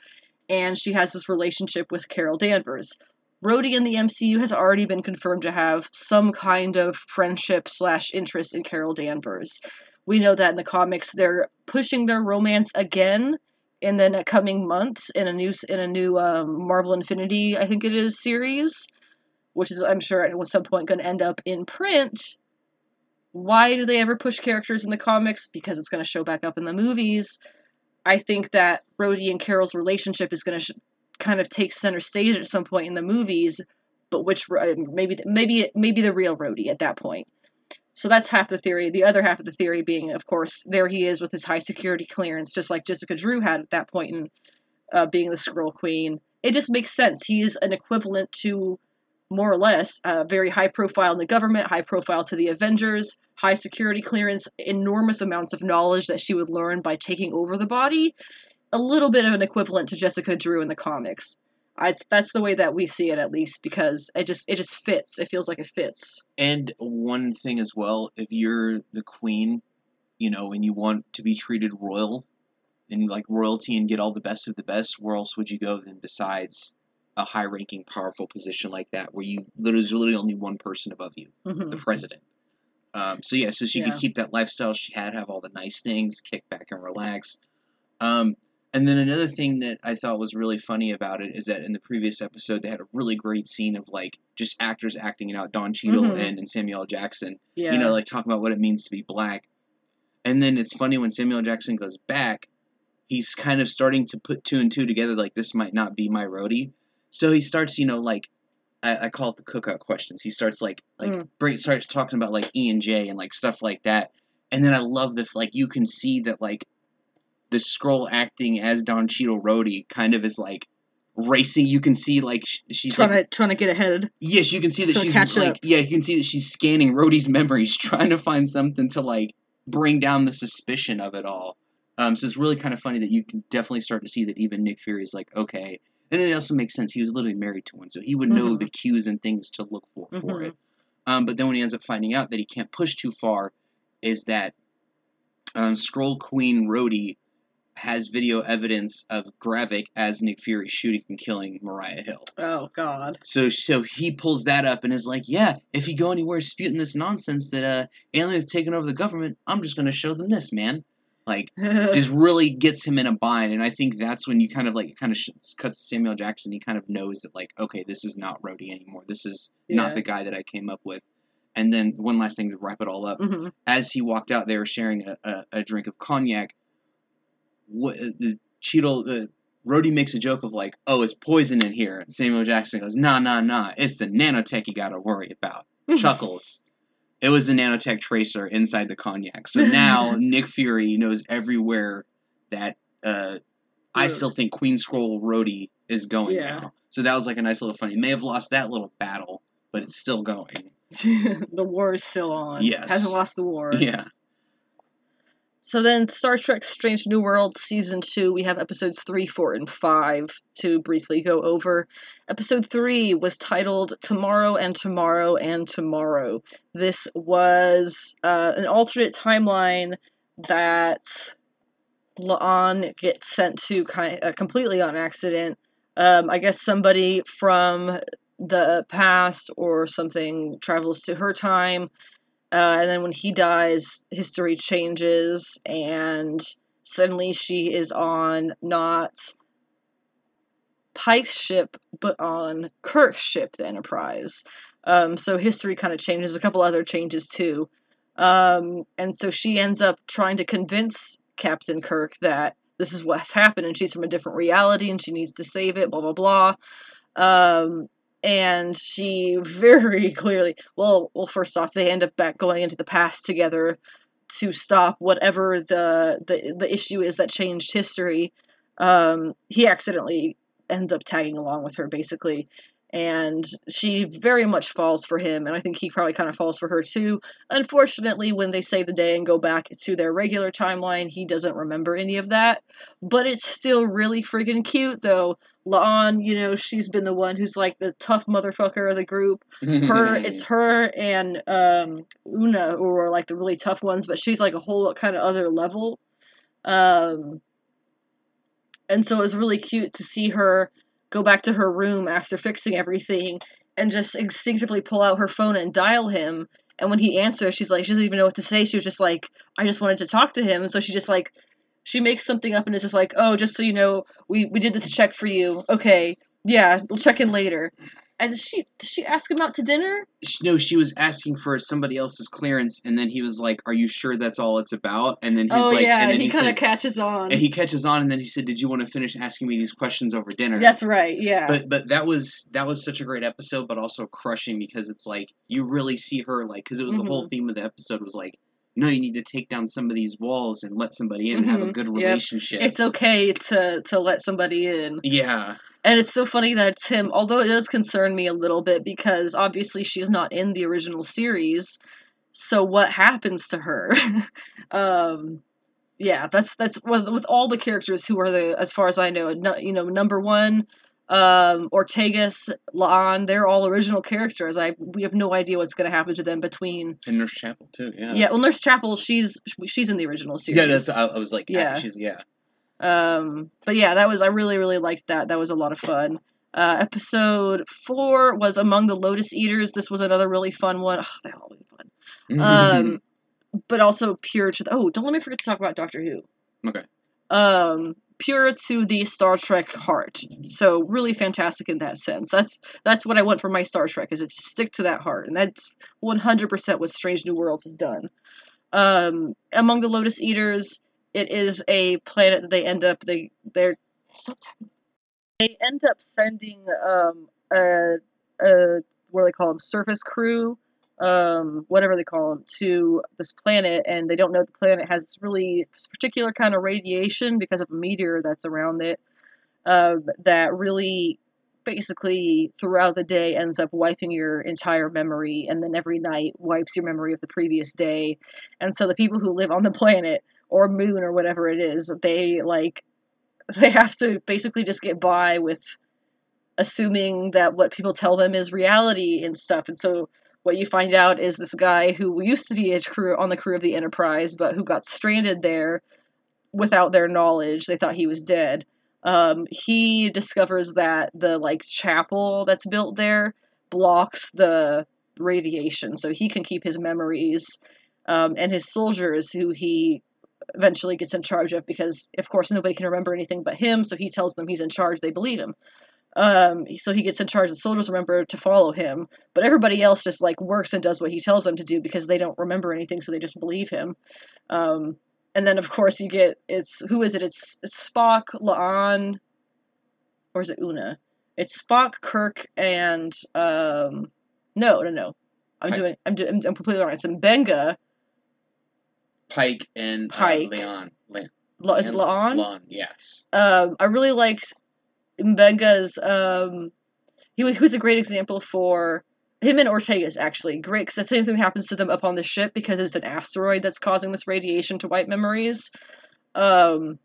and she has this relationship with Carol Danvers. Rhodey in the MCU has already been confirmed to have some kind of friendship slash interest in Carol Danvers. We know that in the comics they're pushing their romance again in the coming months in a new in a new um, Marvel Infinity I think it is series, which is I'm sure at some point going to end up in print. Why do they ever push characters in the comics? Because it's going to show back up in the movies. I think that Rhodey and Carol's relationship is going to sh- kind of take center stage at some point in the movies, but which uh, maybe maybe maybe the real Rhodey at that point. So that's half the theory. The other half of the theory being, of course, there he is with his high security clearance, just like Jessica Drew had at that point in uh, being the Skrull Queen. It just makes sense. He is an equivalent to more or less uh, very high profile in the government, high profile to the Avengers, high security clearance, enormous amounts of knowledge that she would learn by taking over the body. A little bit of an equivalent to Jessica Drew in the comics. I, that's the way that we see it, at least, because it just it just fits. It feels like it fits. And one thing as well, if you're the queen, you know, and you want to be treated royal and like royalty and get all the best of the best, where else would you go then besides a high ranking, powerful position like that where you there's literally only one person above you, Mhm. the president. Um, so yeah, so she Yeah. could keep that lifestyle she had, have all the nice things, kick back and relax. Um, And then another thing that I thought was really funny about it is that in the previous episode they had a really great scene of like just actors acting it out, Don Cheadle Mhm. and, and Samuel L. Jackson. Yeah. You know, like talking about what it means to be black. And then it's funny when Samuel L. Jackson goes back, he's kind of starting to put two and two together, like this might not be my Rhodey. So he starts, you know, like I, I call it the cookout questions. He starts like like Mm. starts talking about like E and J and like stuff like that. And then I love the like you can see that like the Skrull acting as Don Cheadle Rhodey kind of is like racing. You can see like she's trying like to trying to get ahead. yes, you can see that she's like up. yeah, you can see that she's scanning Rhodey's memories, *laughs* trying to find something to like bring down the suspicion of it all. Um, so it's really kind of funny that you can definitely start to see that even Nick Fury is like okay, and it also makes sense. He was literally married to one, so he would know Mhm. the cues and things to look for for Mhm. it. Um, but then when he ends up finding out that he can't push too far, is that um, Skrull Queen Rhodey has video evidence of Gravik as Nick Fury shooting and killing Maria Hill. Oh God. So so he pulls that up and is like, yeah, if you go anywhere spewing this nonsense that uh aliens have taken over the government, I'm just gonna show them this, man. Like *laughs* just really gets him in a bind, and I think that's when you kind of like it kind of sh- cuts to Samuel Jackson. He kind of knows that like, okay, this is not Rhodey anymore. This is not the guy that I came up with. And then one last thing to wrap it all up hmm as he walked out, they were sharing a, a, a drink of cognac. What the Cheadle, the Rhodey makes a joke of like, "Oh, it's poison in here." And Samuel Jackson goes, "Nah, nah, nah. It's the nanotech you got to worry about." *laughs* Chuckles. It was a nanotech tracer inside the cognac. So now *laughs* Nick Fury knows everywhere that uh, I still think Queen Skrull Rhodey is going Yeah. now. So that was like a nice little funny. May have lost that little battle, but it's still going. *laughs* the war is still on. Yes. Hasn't lost the war. Yeah. So then, Star Trek Strange New World Season 2, we have episodes 3, 4, and 5 to briefly go over. Episode 3 was titled Tomorrow and Tomorrow and Tomorrow. This was uh, an alternate timeline that La'an gets sent to uh, completely on accident. Um, I guess somebody from the past or something travels to her time uh, and then when he dies, history changes, and suddenly she is on not Pike's ship, but on Kirk's ship, the Enterprise. Um, so history kind of changes. A couple other changes too. Um, and so she ends up trying to convince Captain Kirk that this is what's happened and she's from a different reality and she needs to save it, blah, blah, blah. Um, and she *laughs* very clearly well well first off they end up back going into the past together to stop whatever the the, the issue is that changed history. Um he accidentally ends up tagging along with her basically and she very much falls for him and i think he probably kind of falls for her too unfortunately when they save the day and go back to their regular timeline he doesn't remember any of that but it's still really freaking cute though La'an, you know, she's been the one who's like the tough motherfucker of the group. Her, it's *laughs* her and um, Una who are like the really tough ones, but she's like a whole kind of other level. Um, and so it was really cute to see her go back to her room after fixing everything and just instinctively pull out her phone and dial him. And when he answers, she's like, she doesn't even know what to say. She was just like, I just wanted to talk to him. So she just like she makes something up and is just like, "Oh, just so you know, we we did this check for you. Okay, yeah, we'll check in later." And she did she ask him out to dinner? No, she was asking for somebody else's clearance, and then he was like, "Are you sure that's all it's about?" And then he's oh like, yeah, and then he, he, kind of catches on. and he catches on, and then he said, "Did you want to finish asking me these questions over dinner?" That's right. Yeah. But but that was that was such a great episode, but also crushing because it's like you really see her like because it was the whole Mhm. theme of the episode was like, no, you need to take down some of these walls and let somebody in, and have a Mhm. good Yep. relationship. it's okay to to let somebody in. yeah, And it's so funny that it's him, although it does concern me a little bit because obviously she's not in the original series. So what happens to her? *laughs* um yeah, that's that's with, with all the characters who are the as far as I know, no, you know, number 1 um Ortegas, La'an, they're all original characters. I we have no idea what's going to happen to them between and Nurse Chapel too. Yeah, Yeah, well Nurse Chapel, she's she's in the original series. yeah. That's I, I was like, yeah, Yeah. she's yeah. Um, but yeah, that was I really really liked that. That was a lot of fun. Uh, episode four was Among the Lotus Eaters. This was another really fun one. Oh, they all be fun. Um, *laughs* but also pure to the. Oh, don't let me forget to talk about Doctor Who. Okay. Um, pure to the Star Trek heart. So really fantastic in that sense. That's that's what I want for my Star Trek is it stick to that heart, and that's 100% what Strange New Worlds has done. Um, among the Lotus Eaters, it is a planet that they end up they they're they end up sending um a a what do they call them surface crew um, whatever they call them, to this planet, and they don't know the planet has really this particular kind of radiation because of a meteor that's around it uh, that really basically throughout the day ends up wiping your entire memory and then every night wipes your memory of the previous day. And so the people who live on the planet or moon or whatever it is they like *laughs* they have to basically just get by with assuming that what people tell them is reality and stuff. And so what you find out is this guy who used to be a crew on the crew of the Enterprise, but who got stranded there without their knowledge. They thought he was dead. Um, he discovers that the like chapel that's built there blocks the radiation, so he can keep his memories. Um, and his soldiers, who he eventually gets in charge of, because of course nobody can remember anything but him, so he tells them he's in charge. They believe him. Um, so he gets in charge. The soldiers remember to follow him, but everybody else just like works and does what he tells them to do because they don't remember anything, so they just believe him. Um, and then of course you get it's who is it? It's, it's Spock, La'an, or is it Una? It's Spock, Kirk, and um, no, no, no. I'm Pike. doing. I'm doing. I'm completely wrong. It's Mbenga. Pike and Pike. Uh, Leon. Le- La, is it La'an? Lon, yes. um, I really liked Mbenga's. Um, he was he was a great example for him and Ortegas actually great because the same thing happens to them up on the ship because it's an asteroid that's causing this radiation to wipe memories. Um,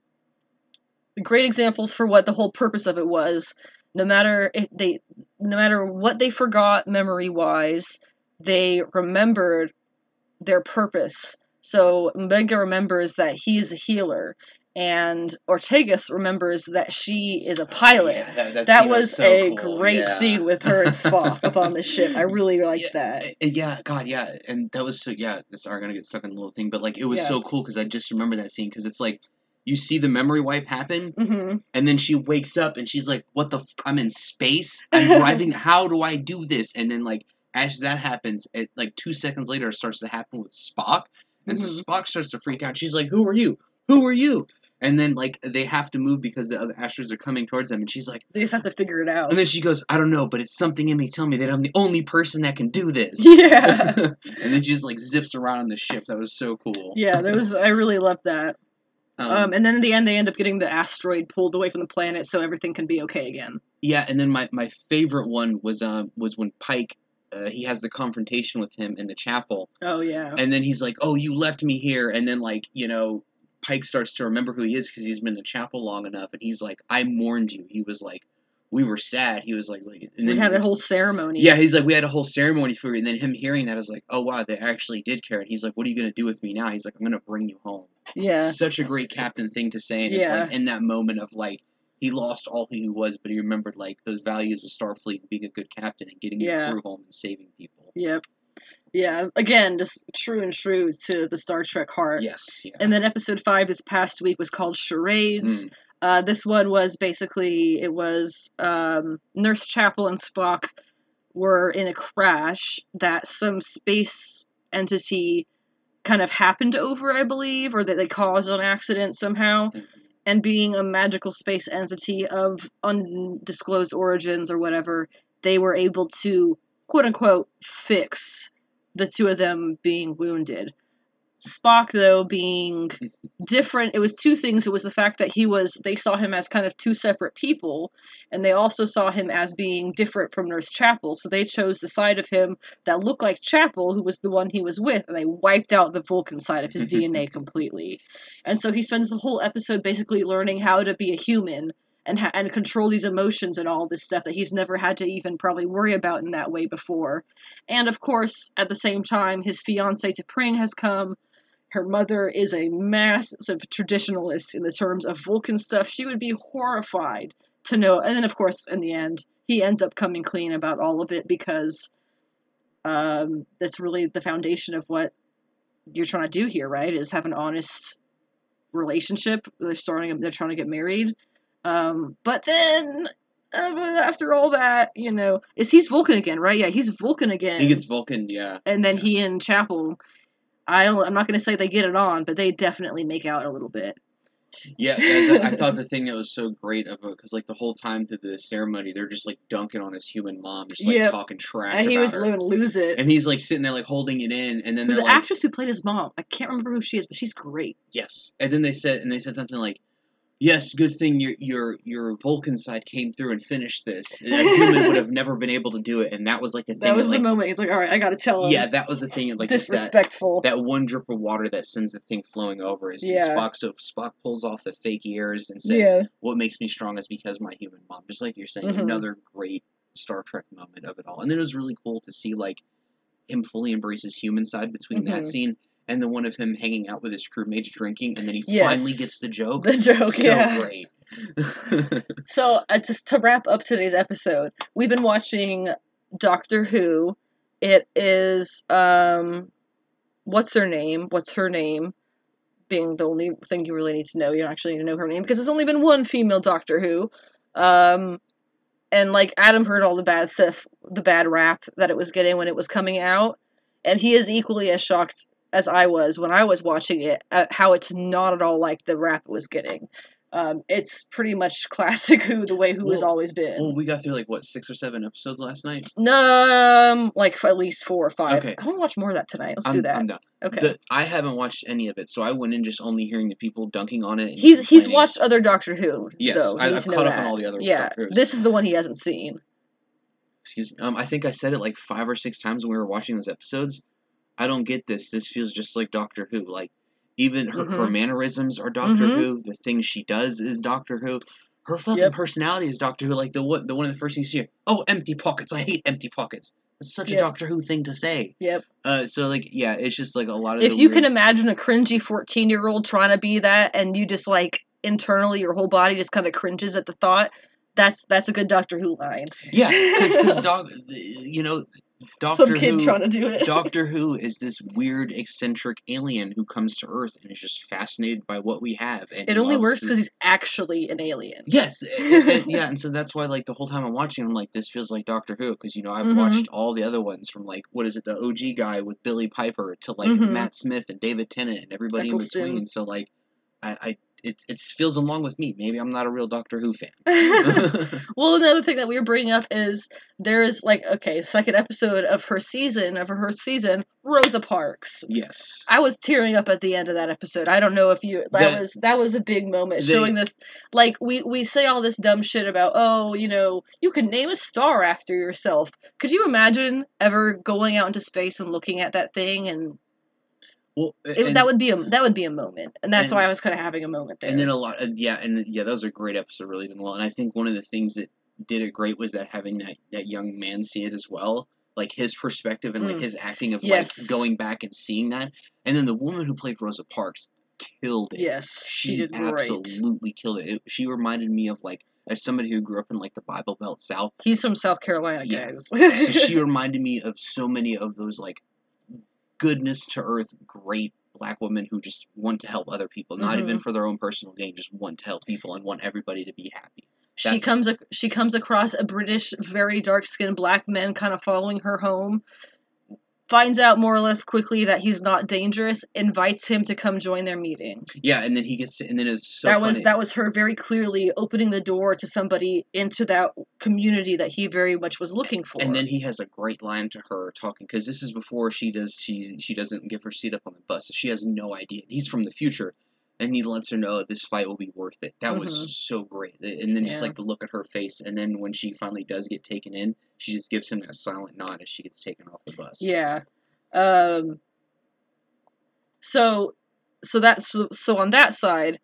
great examples for what the whole purpose of it was. No matter if they, no matter what they forgot memory wise, they remembered their purpose. So Mbenga remembers that he is a healer, and Ortegas remembers that she is a pilot. Yeah, that, that that was so a cool, great yeah. scene with her and Spock up on the *laughs* ship. I really liked yeah, that. uh, Yeah, God, yeah, and that was so. Yeah, this are gonna get stuck in the little thing, but like it was so cool because I just remember that scene because it's like you see the memory wipe happen, hmm and then she wakes up and she's like, "What the? F- I'm in space. I'm *laughs* driving. How do I do this?" And then like as that happens, it like two seconds later it starts to happen with Spock, and Mhm. so Spock starts to freak out. She's like, "Who are you? Who are you?" And then like they have to move because the other asteroids are coming towards them, and she's like, They just have to figure it out. and then she goes, "I don't know, but it's something in me telling me that I'm the only person that can do this." *laughs* Yeah. *laughs* and then she just like zips around on the ship. That was so cool. yeah, there was. I really loved that. Um, Um, and then in the end, they end up getting the asteroid pulled away from the planet, so everything can be okay again. yeah, and then my, my favorite one was um was when Pike uh, he has the confrontation with him in the chapel, Oh yeah. and then he's like, "Oh, you left me here," and then like you know. Pike starts to remember who he is because he's been in the chapel long enough, and he's like, "I mourned you." He was like, "We were sad." He was like, like and we had a whole ceremony. Yeah, he's like, we had a whole ceremony for you, and then him hearing that is like, oh wow, they actually did care. And he's like, what are you gonna do with me now? He's like, I'm gonna bring you home. Yeah. Such a great captain thing to say, and it's like in that moment of like he lost all who he was, but he remembered like those values of Starfleet and being a good captain and getting Yeah. the crew home and saving people. Yep. Yeah. Again, just true and true to the Star Trek heart. Yes, yeah. And then episode five this past week was called Charades. Mm. Uh, this one was basically it was um, Nurse Chapel and Spock were in a crash that some space entity kind of happened over, I believe, or that they caused an accident somehow. Mhm. And being a magical space entity of undisclosed origins or whatever, they were able to quote unquote fix the two of them being wounded. Spock, though, being different, it was two things. It was the fact that he was, they saw him as kind of two separate people, and they also saw him as being different from Nurse Chapel. So they chose the side of him that looked like Chapel, who was the one he was with, and they wiped out the Vulcan side of his *laughs* DNA completely. And so he spends the whole episode basically learning how to be a human and ha- and control these emotions and all this stuff that he's never had to even probably worry about in that way before. And of course, at the same time, his fiance T'Pring has come. Her mother is a massive traditionalist in the terms of Vulcan stuff. She would be horrified to know. And then, of course, in the end, he ends up coming clean about all of it because um, that's really the foundation of what you're trying to do here, right? Is have an honest relationship. They're starting. They're trying to get married. Um, but then uh, after all that, you know, is he's Vulcan again, right? Yeah, he's Vulcan again. He gets Vulcan, yeah. and then he and Chapel. I don't. I'm not going to say they get it on, but they definitely make out a little bit. Yeah, yeah, I thought the *laughs* thing that was so great of it because like the whole time through the ceremony, they're just like dunking on his human mom, just like Yep. talking trash And he was her. to lose it. and he's like sitting there like holding it in, and then the like, actress who played his mom, I can't remember who she is, but she's great. yes, and then they said, and they said something like, yes, good thing your your your Vulcan side came through and finished this. A human would have never been able to do it, and that was like the thing. That was like, the moment. He's like, "All right, I got to tell him." Yeah, that was the thing. Like just that, disrespectful. that one drip of water that sends the thing flowing over is Yeah. Spock. So Spock pulls off the fake ears and says, yeah, what makes me strong is because my human mom. Just like you're saying, Mhm. another great Star Trek moment of it all. And then it was really cool to see like him fully embrace his human side between that Mhm. scene and the one of him hanging out with his crewmates drinking, and then he Yes. finally gets the joke. the joke. so yeah. great. *laughs* So, uh, just to wrap up today's episode, we've been watching Doctor Who. It is um, what's her name? What's her name? Being the only thing you really need to know. You don't actually need to know her name because there's only been one female Doctor Who. Um, and like Adam heard all the bad stuff, the bad rap that it was getting when it was coming out, and he is equally as shocked as I was when I was watching it at how it's not at all like the rap it was getting. Um, it's pretty much *laughs* classic Who, the way Who has always been. well, we got through like what six or seven episodes last night. Um, like at least four or five. Okay. I want to watch more of that tonight. Let's I'm, do that. I'm done. okay. The, I haven't watched any of it, so I went in just only hearing the people dunking on it. he's he's watched other Doctor Who. Yes, though. I- need I've to know caught up on all the other Yeah, this is the one he hasn't seen. excuse me. Um, I think I said it like five or six times when we were watching those episodes. I don't get this. This feels just like Doctor Who. Like even her, her Mhm. mannerisms are Doctor Mhm. Who. The things she does is Doctor Who. Her fucking Yep. personality is Doctor Who. Like the what the one of the first things you see. Oh, empty pockets. I hate empty pockets. It's such Yep. a Doctor Who thing to say. Yep. Uh, so like yeah, it's just like a lot of. If you can imagine a cringy fourteen year old trying to be that, and you just like internally, your whole body just kind of cringes at the thought. That's that's a good Doctor Who line. yeah, because *laughs* Doc, you know, Doctor Some kid Who. trying to do it. Doctor Who *laughs* is this weird, eccentric alien who comes to Earth and is just fascinated by what we have. And it only works because he's actually an alien. Yes, *laughs* and- and- yeah, and so that's why, like, the whole time I'm watching, I'm like, this feels like Doctor Who because you know I've Mhm. watched all the other ones from like what is it, the OG guy with Billie Piper to like Mhm. Matt Smith and David Tennant and everybody in between. So like, I, I it it feels along with me. Maybe I'm not a real Doctor Who fan. *laughs* *laughs* well, another thing that we were bringing up is there is like okay, second episode of her season of her season, Rosa Parks. yes. I was tearing up at the end of that episode. I don't know if you that The- was that was a big moment the- showing that like we we say all this dumb shit about oh you know you can name a star after yourself. Could you imagine ever going out into space and looking at that thing and, Well, it, that would be a that would be a moment and that's and- why I was kind of having a moment there. And then a lot, uh, yeah, and yeah, that was a great episode, really done well. And I think one of the things that did it great was that having that that young man see it as well, like his perspective and like Mm. his acting of Yes. like going back and seeing that. And then the woman who played Rosa Parks killed it. yes, she, she did great. absolutely killed it. it. She reminded me of like as somebody who grew up in like the Bible Belt South. He's from South Carolina, Yeah. guys. So she *laughs* reminded me of so many of those like goodness to earth, great black women who just want to help other people, not Mhm. even for their own personal gain, just want to help people and want everybody to be happy. she comes ac- she comes across a British, very dark skinned black man kind of following her home. Finds out more or less quickly that he's not dangerous. Invites him to come join their meeting. Yeah, and then he gets, and then it's so that was that was her very clearly opening the door to somebody into that community that he very much was looking for. And then he has a great line to her talking because this is before she does she she doesn't give her seat up on the bus. So she has no idea. He's from the future, and he lets her know this fight will be worth it. That Mhm. was so great. And then just like the look at her face, and then when she finally does get taken in, she just gives him that silent nod as she gets taken off the bus. Yeah. Um so so that so, so on that side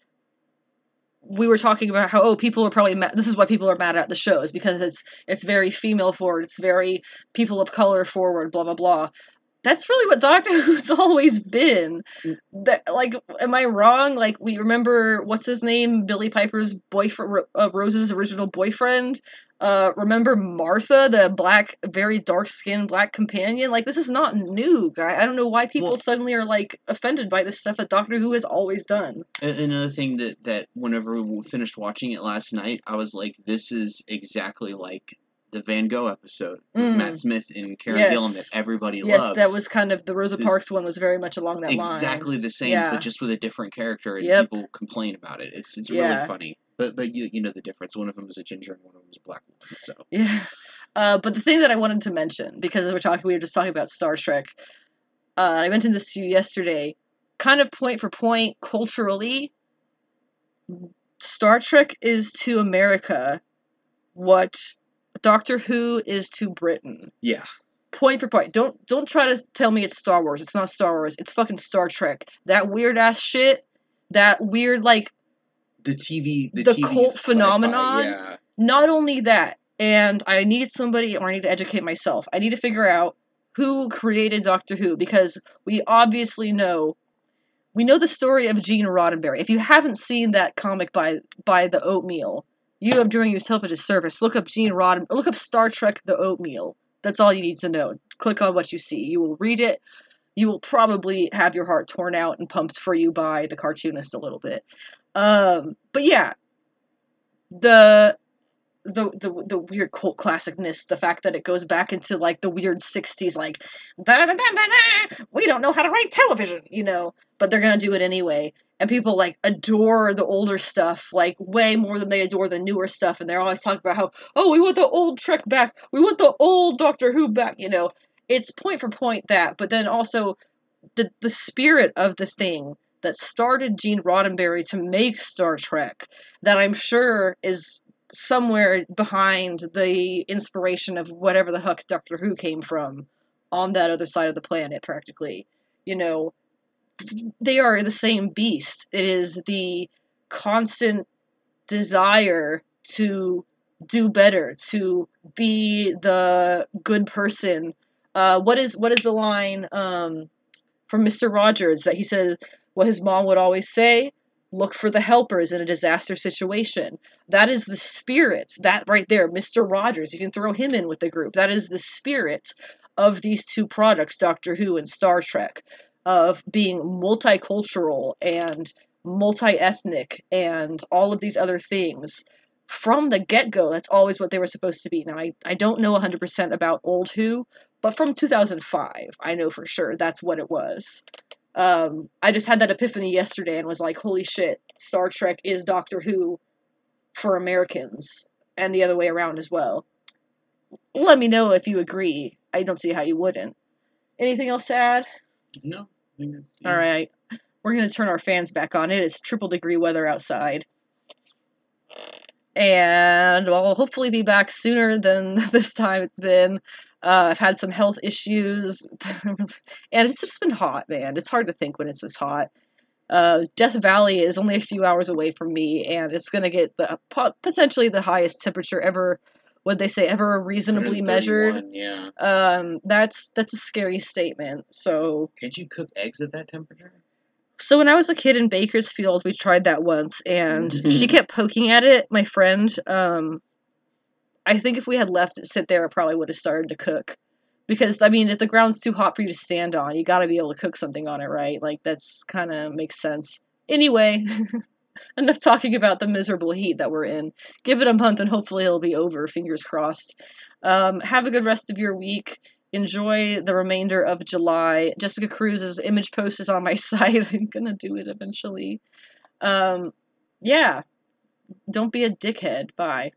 we were talking about how oh people are probably mad this is why people are mad at the shows because it's it's very female forward it's very people of color forward blah blah blah that's really what Doctor *laughs* Who's always been. Mm. That like, am I wrong? Like, we remember what's his name, Billie Piper's boyfriend, uh, Rose's original boyfriend. Uh, remember Martha, the black, very dark skinned black companion? Like, this is not new, guy. I don't know why people Well- suddenly are like offended by this stuff that Doctor Who has always done. Another thing that that whenever we finished watching it last night, I was like, "This is exactly like the Van Gogh episode with Mm. Matt Smith and Karen Yes. Gillan that everybody yes, loves." that was kind of the Rosa This- Parks one was very much along that line. exactly the same, Yeah. but just with a different character, and Yep. people complain about it. It's it's Yeah. really funny. But but you you know the difference. One of them is a ginger, and one of them is a black woman. So *laughs* Yeah. Uh, but the thing that I wanted to mention, because we're talking, we were just talking about Star Trek. Uh, I mentioned this to you yesterday. Kind of point for point, culturally, Star Trek is to America what Doctor Who is to Britain. yeah, Point for point. Don't don't try to tell me it's Star Wars. It's not Star Wars. It's fucking Star Trek. That weird ass shit. That weird like the TV the, The TV cult phenomenon? Yeah, not only that, and I need somebody, or I need to educate myself. I need to figure out who created Doctor Who because we obviously know, we know the story of Gene Roddenberry. If you haven't seen that comic by by the Oatmeal, you are doing yourself a disservice. Look up Gene Rodden, look up Star Trek: The Oatmeal. That's all you need to know. Click on what you see. You will read it. You will probably have your heart torn out and pumped for you by the cartoonist a little bit. Um, but yeah, the the the the weird cult classicness, the fact that it goes back into like the weird '60s, like da da da da da. We don't know how to write television, you know, but they're gonna do it anyway. And people like adore the older stuff like way more than they adore the newer stuff. And they're always talking about how oh we want the old Trek back, we want the old Doctor Who back. You know, it's point for point that, but then also the the spirit of the thing that started Gene Roddenberry to make Star Trek that I'm sure is somewhere behind the inspiration of whatever the heck Doctor Who came from on that other side of the planet, practically. You know, they are the same beast. It is the constant desire to do better, to be the good person. Uh, what is what is the line um, from Mister Rogers that he says? What his mom would always say: "Look for the helpers in a disaster situation." That is the spirit. That right there, Mister Rogers. You can throw him in with the group. That is the spirit of these two products, Doctor Who and Star Trek, of being multicultural and multi-ethnic and all of these other things from the get-go that's always what they were supposed to be now i, I don't know 100% about old who but from 2005 i know for sure that's what it was um, i just had that epiphany yesterday and was like holy shit star trek is doctor who for americans and the other way around as well let me know if you agree i don't see how you wouldn't anything else to add no. all right. We're going to turn our fans back on. It is triple degree weather outside. And I'll hopefully be back sooner than *laughs* this time it's been. Uh, I've had some health issues. *laughs* and it's just been hot, man. It's hard to think when it's this hot. Uh, Death Valley is only a few hours away from me, and it's going to get the potentially the highest temperature ever. Would they say ever reasonably measured? Yeah. Um, that's that's a scary statement. So Can't you cook eggs at that temperature? So when I was a kid in Bakersfield, we tried that once, and she *laughs* kept poking at it. My friend, um, I think if we had left it sit there, it probably would have started to cook. Because I mean, if the ground's too hot for you to stand on, you got to be able to cook something on it, right? Like that's kind of makes sense. Anyway, *laughs* enough talking about the miserable heat that we're in. Give it a month, and hopefully it'll be over. Fingers crossed. Um, have a good rest of your week enjoy the remainder of July. Jessica Cruz's image post is on my *laughs* site. I'm gonna do it eventually. Um, yeah. Don't be a dickhead. Bye.